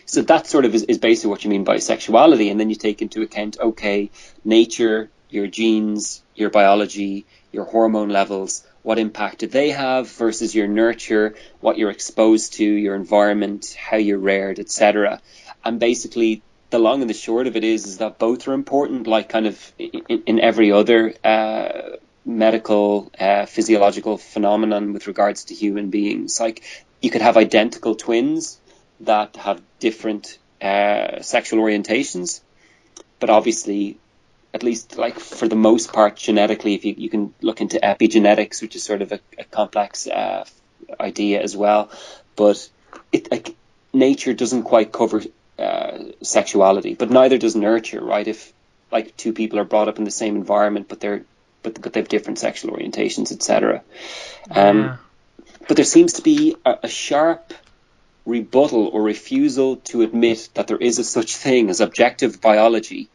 So that sort of is, is basically what you mean by sexuality. And then you take into account, okay, nature, your genes, your biology, your hormone levels, what impact do they have versus your nurture, what you're exposed to, your environment, how you're reared, etc. And basically, the long and the short of it is, is that both are important, like kind of in, in every other uh, medical, uh, physiological phenomenon with regards to human beings. Like you could have identical twins that have different uh, sexual orientations, but obviously, at least like for the most part, genetically, if you, you can look into epigenetics, which is sort of a, a complex uh, idea as well, but it like nature doesn't quite cover uh, sexuality, but neither does nurture, right? If like two people are brought up in the same environment, but they're but, but they have different sexual orientations, etc. Um, yeah. but there seems to be a, a sharp rebuttal or refusal to admit that there is a such thing as objective biology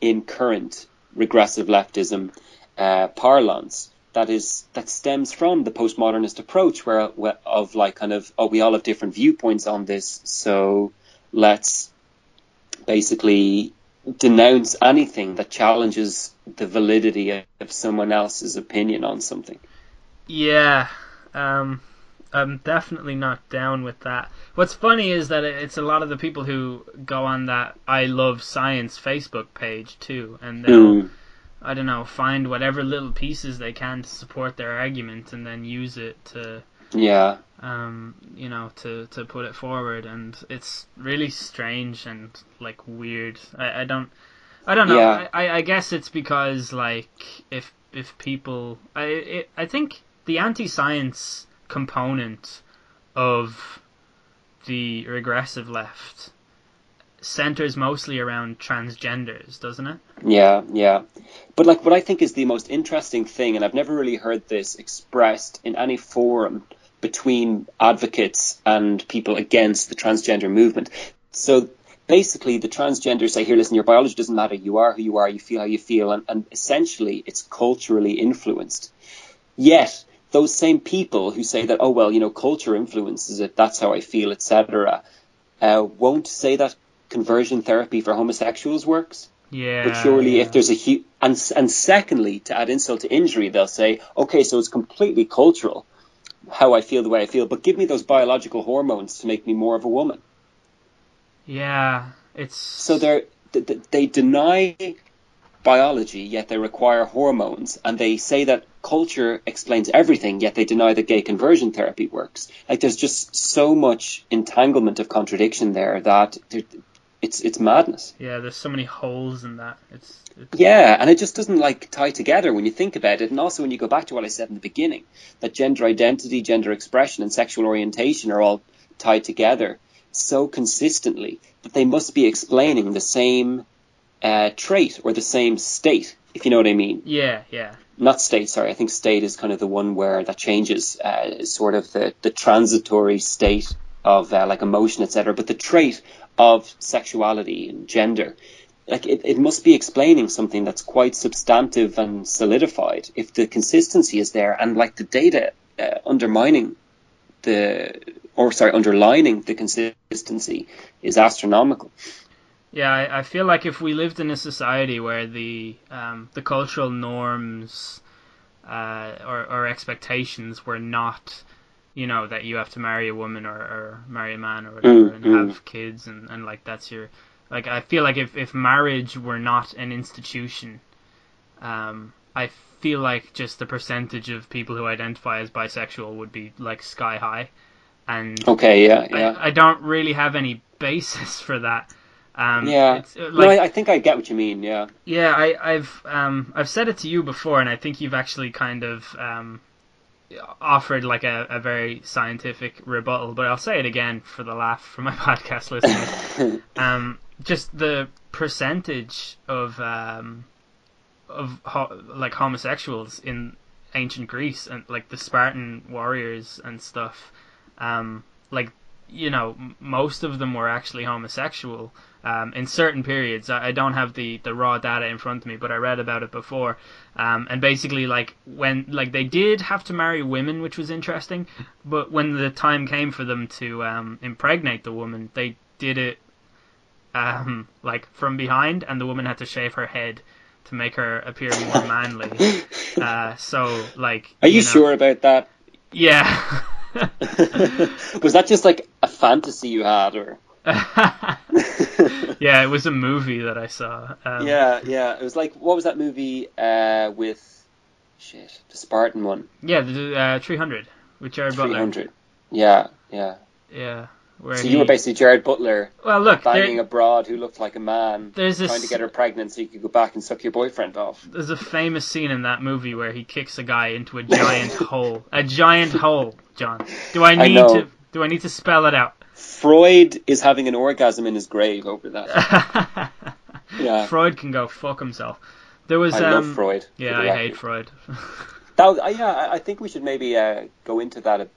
in current regressive leftism uh, parlance. That is that stems from the postmodernist approach where, where of like kind of oh we all have different viewpoints on this so let's basically denounce anything that challenges the validity of someone else's opinion on something. Yeah, um, I'm definitely not down with that. What's funny is that it's a lot of the people who go on that I love science Facebook page too, and they'll Mm. I don't know find whatever little pieces they can to support their argument, and then use it to yeah um, you know, to, to put it forward, and it's really strange and like weird. I, I don't, I don't know. Yeah. I, I guess it's because like if if people, I it, I think the anti-science component of the regressive left centers mostly around transgenders, doesn't it? Yeah, yeah. But like what I think is the most interesting thing, and I've never really heard this expressed in any forum between advocates and people against the transgender movement. So basically the transgenders say, here, listen, your biology doesn't matter. You are who you are. You feel how you feel. And, and essentially it's culturally influenced. Yet those same people who say that, oh, well, you know, culture influences it. That's how I feel, etc. Uh, won't say that conversion therapy for homosexuals works. Yeah. But surely, yeah. if there's a hu- and and secondly, to add insult to injury, they'll say, okay, so it's completely cultural, how I feel the way I feel, but give me those biological hormones to make me more of a woman. yeah, it's So they're th- th- they deny biology, yet they require hormones, and they say that culture explains everything, yet they deny that gay conversion therapy works. Like there's just so much entanglement of contradiction there that it's it's madness. yeah. There's so many holes in that. It's, it's Yeah, and it just doesn't like tie together when you think about it. And also when you go back to what I said in the beginning, that gender identity, gender expression, and sexual orientation are all tied together so consistently that they must be explaining the same uh, trait or the same state, if you know what I mean. yeah, yeah. Not state, sorry. I think state is kind of the one where that changes, uh, sort of the, the transitory state of uh, like emotion, etc. But the trait of sexuality and gender, like it, it must be explaining something that's quite substantive and solidified if the consistency is there and like the data uh, undermining the or sorry underlining the consistency is astronomical. Yeah, I, I feel like if we lived in a society where the um, the cultural norms uh, or, or expectations were not, you know, that you have to marry a woman or, or marry a man or whatever Mm, and mm. have kids and, and like that's your like I feel like if, if marriage were not an institution, um, I feel like just the percentage of people who identify as bisexual would be like sky high, and Okay, yeah, yeah. I, I don't really have any basis for that. Um, yeah, uh, no, I, I think I get what you mean. Yeah, yeah, I, I've um, I've said it to you before, and I think you've actually kind of um, offered like a, a very scientific rebuttal. But I'll say it again for the laugh for my podcast listeners. um, just the percentage of um, of ho- like homosexuals in ancient Greece and like the Spartan warriors and stuff. Um, like you know, m- most of them were actually homosexual um, in certain periods. I, I don't have the, the raw data in front of me, but I read about it before. Um, and basically, like when like they did have to marry women, which was interesting. But when the time came for them to um, impregnate the woman, they did it um, like from behind, and the woman had to shave her head to make her appear more manly. Uh, so like, are you, know- sure about that? Yeah. Was that just like a fantasy you had, or? yeah, it was a movie that I saw. Um, yeah, yeah. It was like what was that movie uh, with shit the Spartan one? Yeah, the uh, 300 with Jared Three Butler. hundred. Yeah, yeah. Yeah. So he, you were basically Jared Butler well, look, banging there, a broad who looked like a man, there's trying to get her pregnant so you could go back and suck your boyfriend off. there's a famous scene in that movie where he kicks a guy into a giant hole. A giant hole, John. Do I I need know. to do I need to spell it out? Freud is having an orgasm in his grave over that. Yeah, Freud can go fuck himself. There was I um love Freud. yeah, I hate. Freud. That uh, yeah, I- I think we should maybe uh, go into that a,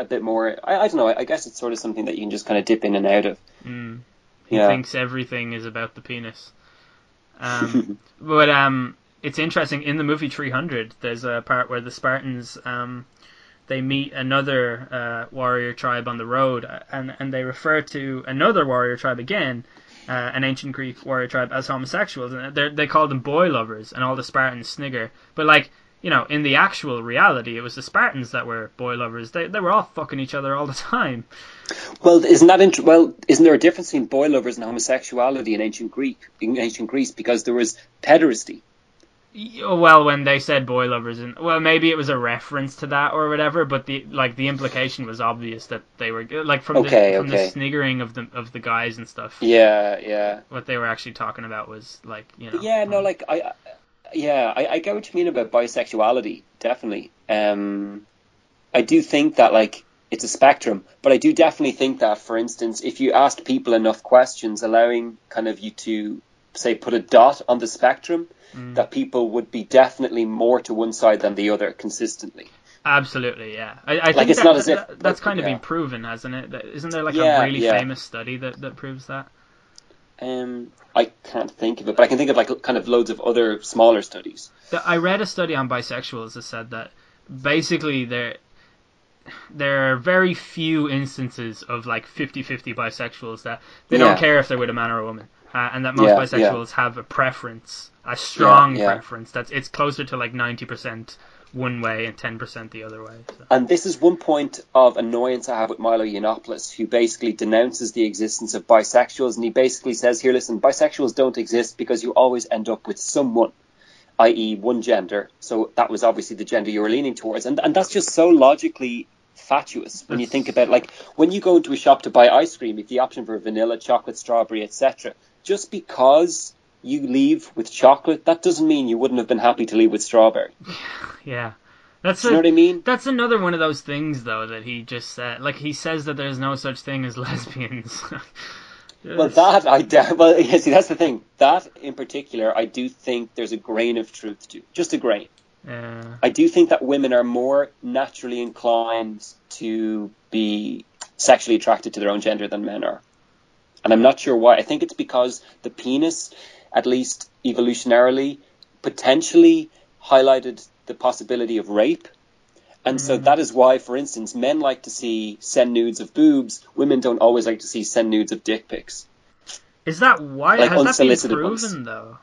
a bit more. I, I don't know. I guess it's sort of something that you can just kind of dip in and out of. Mm. He Yeah. thinks everything is about the penis. Um, but um, it's interesting in the movie 300. There's a part where the Spartans um, they meet another uh, warrior tribe on the road, uh, and and they refer to another warrior tribe again, uh, an ancient Greek warrior tribe, as homosexuals, and they they call them boy lovers, and all the Spartans snigger. But like. You know, in the actual reality, it was the Spartans that were boy lovers. They they were all fucking each other all the time. Well, isn't that int- well? Isn't there a difference between boy lovers and homosexuality in ancient Greek in ancient Greece because there was pederasty? Well, when they said boy lovers, and well, maybe it was a reference to that or whatever. But the like the implication was obvious that they were like from Okay, the from okay. the sniggering of the of the guys and stuff. Yeah, yeah, What they were actually talking about was like you know. yeah. No, like I, I- yeah, I, I get what you mean about bisexuality. Definitely. Um, I do think that like it's a spectrum, but I do definitely think that, for instance, if you asked people enough questions, allowing kind of you to say put a dot on the spectrum, Mm. that people would be definitely more to one side than the other consistently. Absolutely, yeah. I, I Like, think it's that, not as if- that- that's kind of yeah. been proven, hasn't it? That- Isn't there like Yeah, a really yeah. famous study that that proves that? Um, I can't think of it, but I can think of like kind of loads of other smaller studies. I read a study on bisexuals that said that basically there there are very few instances of like 50-50 bisexuals that they Yeah. don't care if they're with a man or a woman, uh, and that most Yeah, bisexuals have a preference, a strong yeah. preference. That's it's closer to like ninety percent one way and ten percent the other way. So. And this is one point of annoyance I have with Milo Yiannopoulos, who basically denounces the existence of bisexuals, and he basically says, "Here, listen, bisexuals don't exist because you always end up with someone." i.e., one gender. So that was obviously the gender you were leaning towards, and and that's just so logically fatuous when you think about like when you go into a shop to buy ice cream, if the option for vanilla, chocolate, strawberry, etc. Just because you leave with chocolate, that doesn't mean you wouldn't have been happy to leave with strawberry. Yeah, that's you know what I mean? that's another one of those things though that he just said. Like he says that there's no such thing as lesbians. Well, that I well, yeah, see, that's the thing. That in particular, I do think there's a grain of truth to, just a grain. Yeah. I do think that women are more naturally inclined to be sexually attracted to their own gender than men are, and I'm not sure why. I think it's because the penis, at least evolutionarily, potentially highlighted the possibility of rape, And so that is why, for instance, men like to see send nudes of boobs. Women don't always like to see send nudes of dick pics. Is that why? Like Has that been proven ones. though?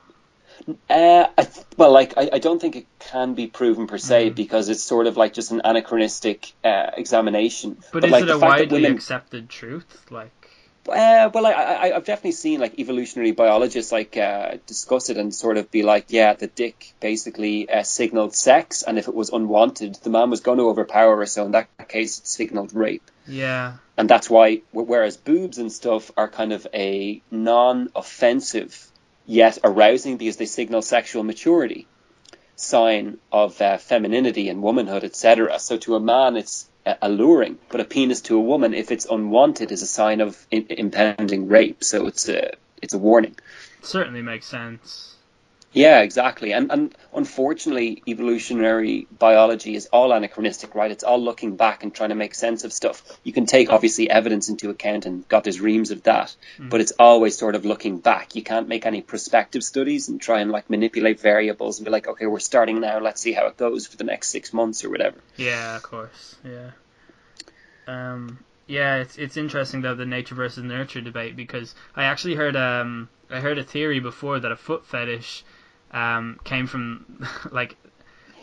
Uh, I th- well, like I, I don't think it can be proven per se Mm. because it's sort of like just an anachronistic uh, examination. But, is like it a widely women, accepted truth? Like, Uh, well, I, I, I've definitely seen like evolutionary biologists like uh, discuss it and sort of be like, yeah, the dick basically uh, signaled sex, and if it was unwanted, the man was going to overpower her. So in that case, it signaled rape, yeah, and that's why. Whereas boobs and stuff are kind of a non-offensive yet arousing because they signal sexual maturity, sign of uh, femininity and womanhood, etc. So to a man, it's alluring, but a penis to a woman, if it's unwanted, is a sign of in- impending rape. So it's a it's a warning. certainly makes sense. Yeah, exactly. And and unfortunately, evolutionary biology is all anachronistic, right? It's all looking back and trying to make sense of stuff. You can take obviously evidence into account, and God, there's reams of that. But it's always sort of looking back. You can't make any prospective studies and try and like manipulate variables and be like, okay, we're starting now. Let's see how it goes for the next six months or whatever. Yeah, of course. Yeah. Um. Yeah, it's it's interesting though the nature versus nurture debate because I actually heard um I heard a theory before that a foot fetish um came from like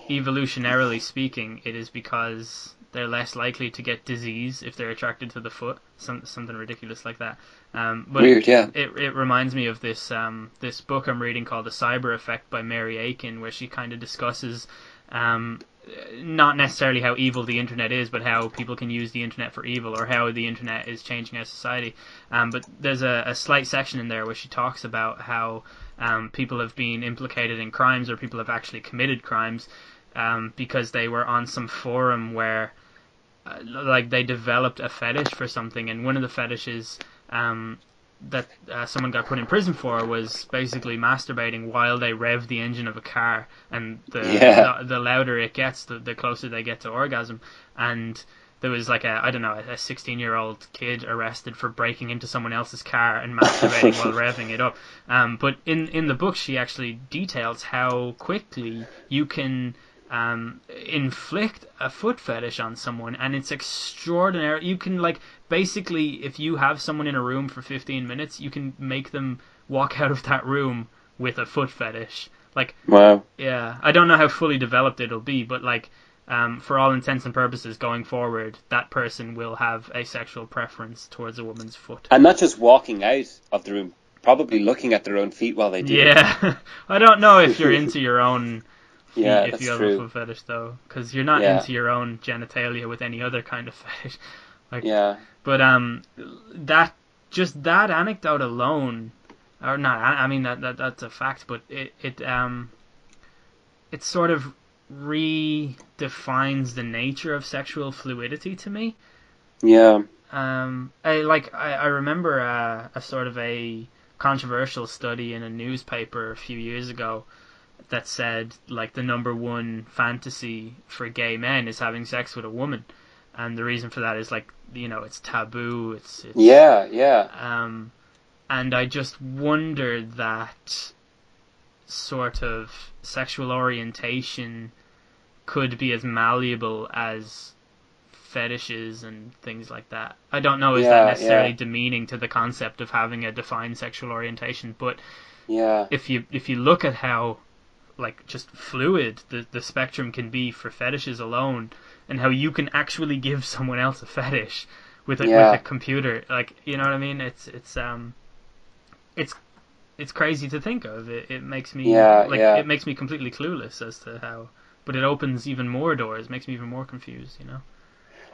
evolutionarily speaking it is because they're less likely to get disease if they're attracted to the foot some something ridiculous like that um but Weird, yeah. it it reminds me of this um this book I'm reading called The Cyber Effect by Mary Aiken, where she kind of discusses um not necessarily how evil the internet is, but how people can use the internet for evil, or how the internet is changing our society. Um, but there's a, a slight section in there where she talks about how um, people have been implicated in crimes, or people have actually committed crimes um, because they were on some forum where uh, like they developed a fetish for something, and one of the fetishes um, that uh, someone got put in prison for was basically masturbating while they rev the engine of a car, and the Yeah. the, the louder it gets, the, the closer they get to orgasm. And there was like a I don't know a 16 year old kid arrested for breaking into someone else's car and masturbating while revving it up. Um, but in in the book, she actually details how quickly you can um, inflict a foot fetish on someone, and it's extraordinary. You can like basically, if you have someone in a room for 15 minutes, you can make them walk out of that room with a foot fetish. Like, Wow. yeah, I don't know how fully developed it'll be, but like, um, for all intents and purposes, going forward, that person will have a sexual preference towards a woman's foot. And not just walking out of the room, probably looking at their own feet while they do. Yeah, I don't know if you're into your own feet Yeah, if you have true. a foot fetish though, because you're not Yeah. into your own genitalia with any other kind of fetish. like, Yeah. But um, that just that anecdote alone, or not, I mean that, that that's a fact, but it it um, it sort of redefines the nature of sexual fluidity to me. Yeah. Um, I like I, I remember uh, a sort of a controversial study in a newspaper a few years ago that said like the number one fantasy for gay men is having sex with a woman, and the reason for that is like you know it's taboo. It's, it's Yeah, yeah. um, and I just wonder that sort of sexual orientation could be as malleable as fetishes and things like that. I don't know is Yeah, that necessarily yeah. demeaning to the concept of having a defined sexual orientation, but Yeah. if you if you look at how like just fluid the the spectrum can be for fetishes alone and how you can actually give someone else a fetish with a, Yeah. with a computer like you know what I mean it's it's um it's it's crazy to think of it it makes me Yeah, like yeah. it makes me completely clueless as to how but it opens even more doors makes me even more confused you know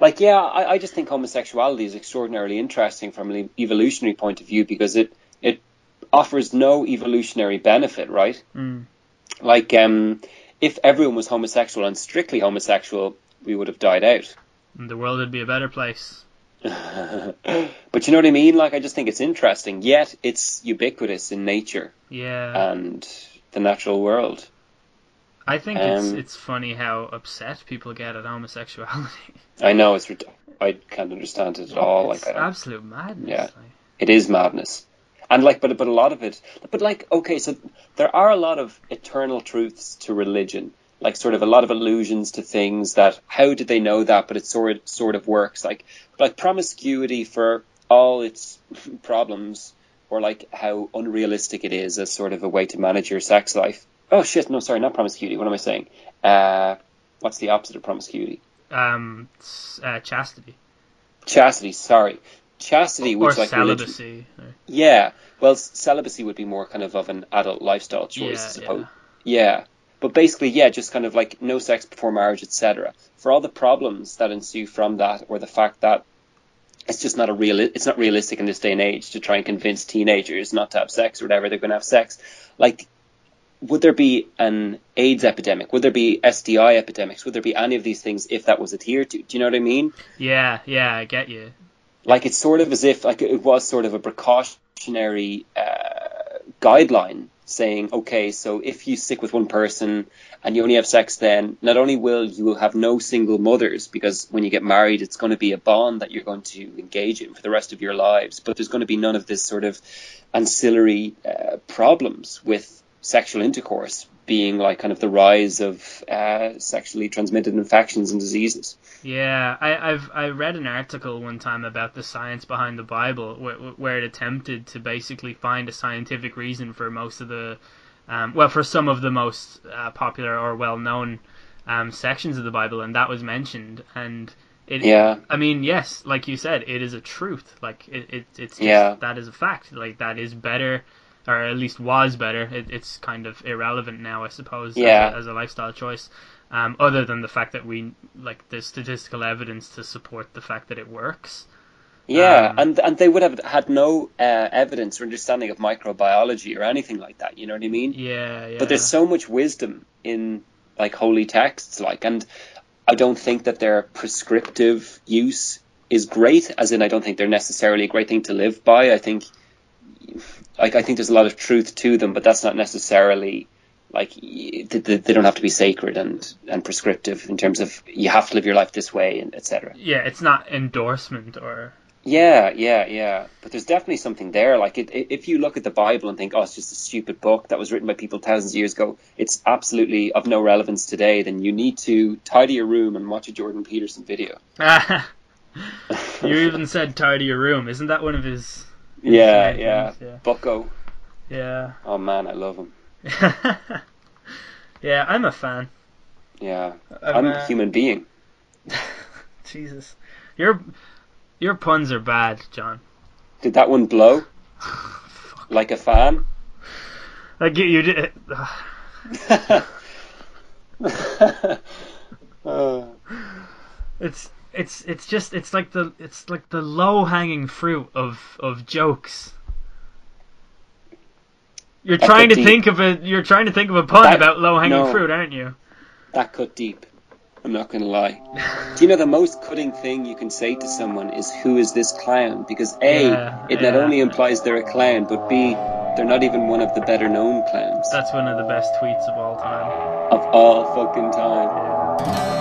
Like, yeah, I, I just think homosexuality is extraordinarily interesting from an evolutionary point of view because it it offers no evolutionary benefit, right? mm. Like, um, if everyone was homosexual and strictly homosexual, we would have died out. and the world would be a better place but you know what I mean? Like, I just think it's interesting. Yet, it's ubiquitous in nature yeah and the natural world. I think it's um, it's funny how upset people get at homosexuality I know it's. I can't understand it at all. it's Like, absolute madness Yeah. like. it is madness and like but but a lot of it but like okay so there are a lot of eternal truths to religion like sort of a lot of allusions to things that how did they know that? But it sort sort of works like like promiscuity for all its problems, or like how unrealistic it is as sort of a way to manage your sex life. Oh shit! No, sorry, not promiscuity. What am I saying? Uh, what's the opposite of promiscuity? Um, uh, chastity Chastity. Sorry, chastity, or which like religion- celibacy. or- Yeah, well, celibacy would be more kind of of an adult lifestyle choice, Yeah, I suppose. Yeah, but basically, yeah, just kind of like no sex before marriage, etc. For all the problems that ensue from that, or the fact that it's just not a real, it's not realistic in this day and age to try and convince teenagers not to have sex or whatever they're going to have sex. Like, would there be an AIDS epidemic? Would there be STI epidemics? Would there be any of these things if that was adhered to? Do you know what I mean? Yeah, yeah, I get you. like it's sort of as if like it was sort of a precautionary uh, guideline saying okay so if you stick with one person and you only have sex then not only will you have no single mothers because when you get married it's going to be a bond that you're going to engage in for the rest of your lives. But there's going to be none of this sort of ancillary uh, problems with sexual intercourse being like kind of the rise of uh, sexually transmitted infections and diseases Yeah, I, I've I read an article one time about the science behind the Bible, where, where it attempted to basically find a scientific reason for most of the, um, well, for some of the most uh, popular or well known um, sections of the Bible, and that was mentioned. And it, Yeah. I mean, yes, like you said, it is a truth. Like it, it it's just, Yeah. that is a fact. Like that is better. Or at least was better. It, it's kind of irrelevant now, I suppose, Yeah. as, a, as a lifestyle choice um, other than the fact that we like there's statistical evidence to support the fact that it works. Yeah, Um, and and they would have had no uh, evidence or understanding of microbiology or anything like that. You know what I mean? Yeah, yeah. But there's so much wisdom in like holy texts, like, and I don't think that their prescriptive use is great. As in, I don't think they're necessarily a great thing to live by. I think, like, I think there's a lot of truth to them, but that's not necessarily like they, don't have to be sacred and and prescriptive in terms of you have to live your life this way and etc. yeah, it's not endorsement or Yeah, yeah, yeah. But there's definitely something there. Like, it, it, if you look at the Bible and think, oh, it's just a stupid book that was written by people thousands of years ago, it's absolutely of no relevance today, then you need to tidy your room and watch a Jordan Peterson video. you even said tidy your room. Isn't that one of his? Yeah, yeah. things? yeah. Bucko. Yeah. Oh, man, I love him. yeah, I'm a fan. Yeah. I'm, I'm uh, a human being. Jesus, your your puns are bad, John. Did that one blow? like a fan? I get you did. Uh, It's it's it's just it's like the it's like the low hanging fruit of of jokes. You're That trying to deep. think of a you're trying to think of a pun That- about low hanging no. fruit, aren't you? that cut deep. I'm not going to lie. Do you know the most cutting thing you can say to someone is "Who is this clown?" Because a, Yeah, it not only implies they're a clown, but b, they're not even one of the better known clowns That's one of the best tweets of all time. of all fucking time.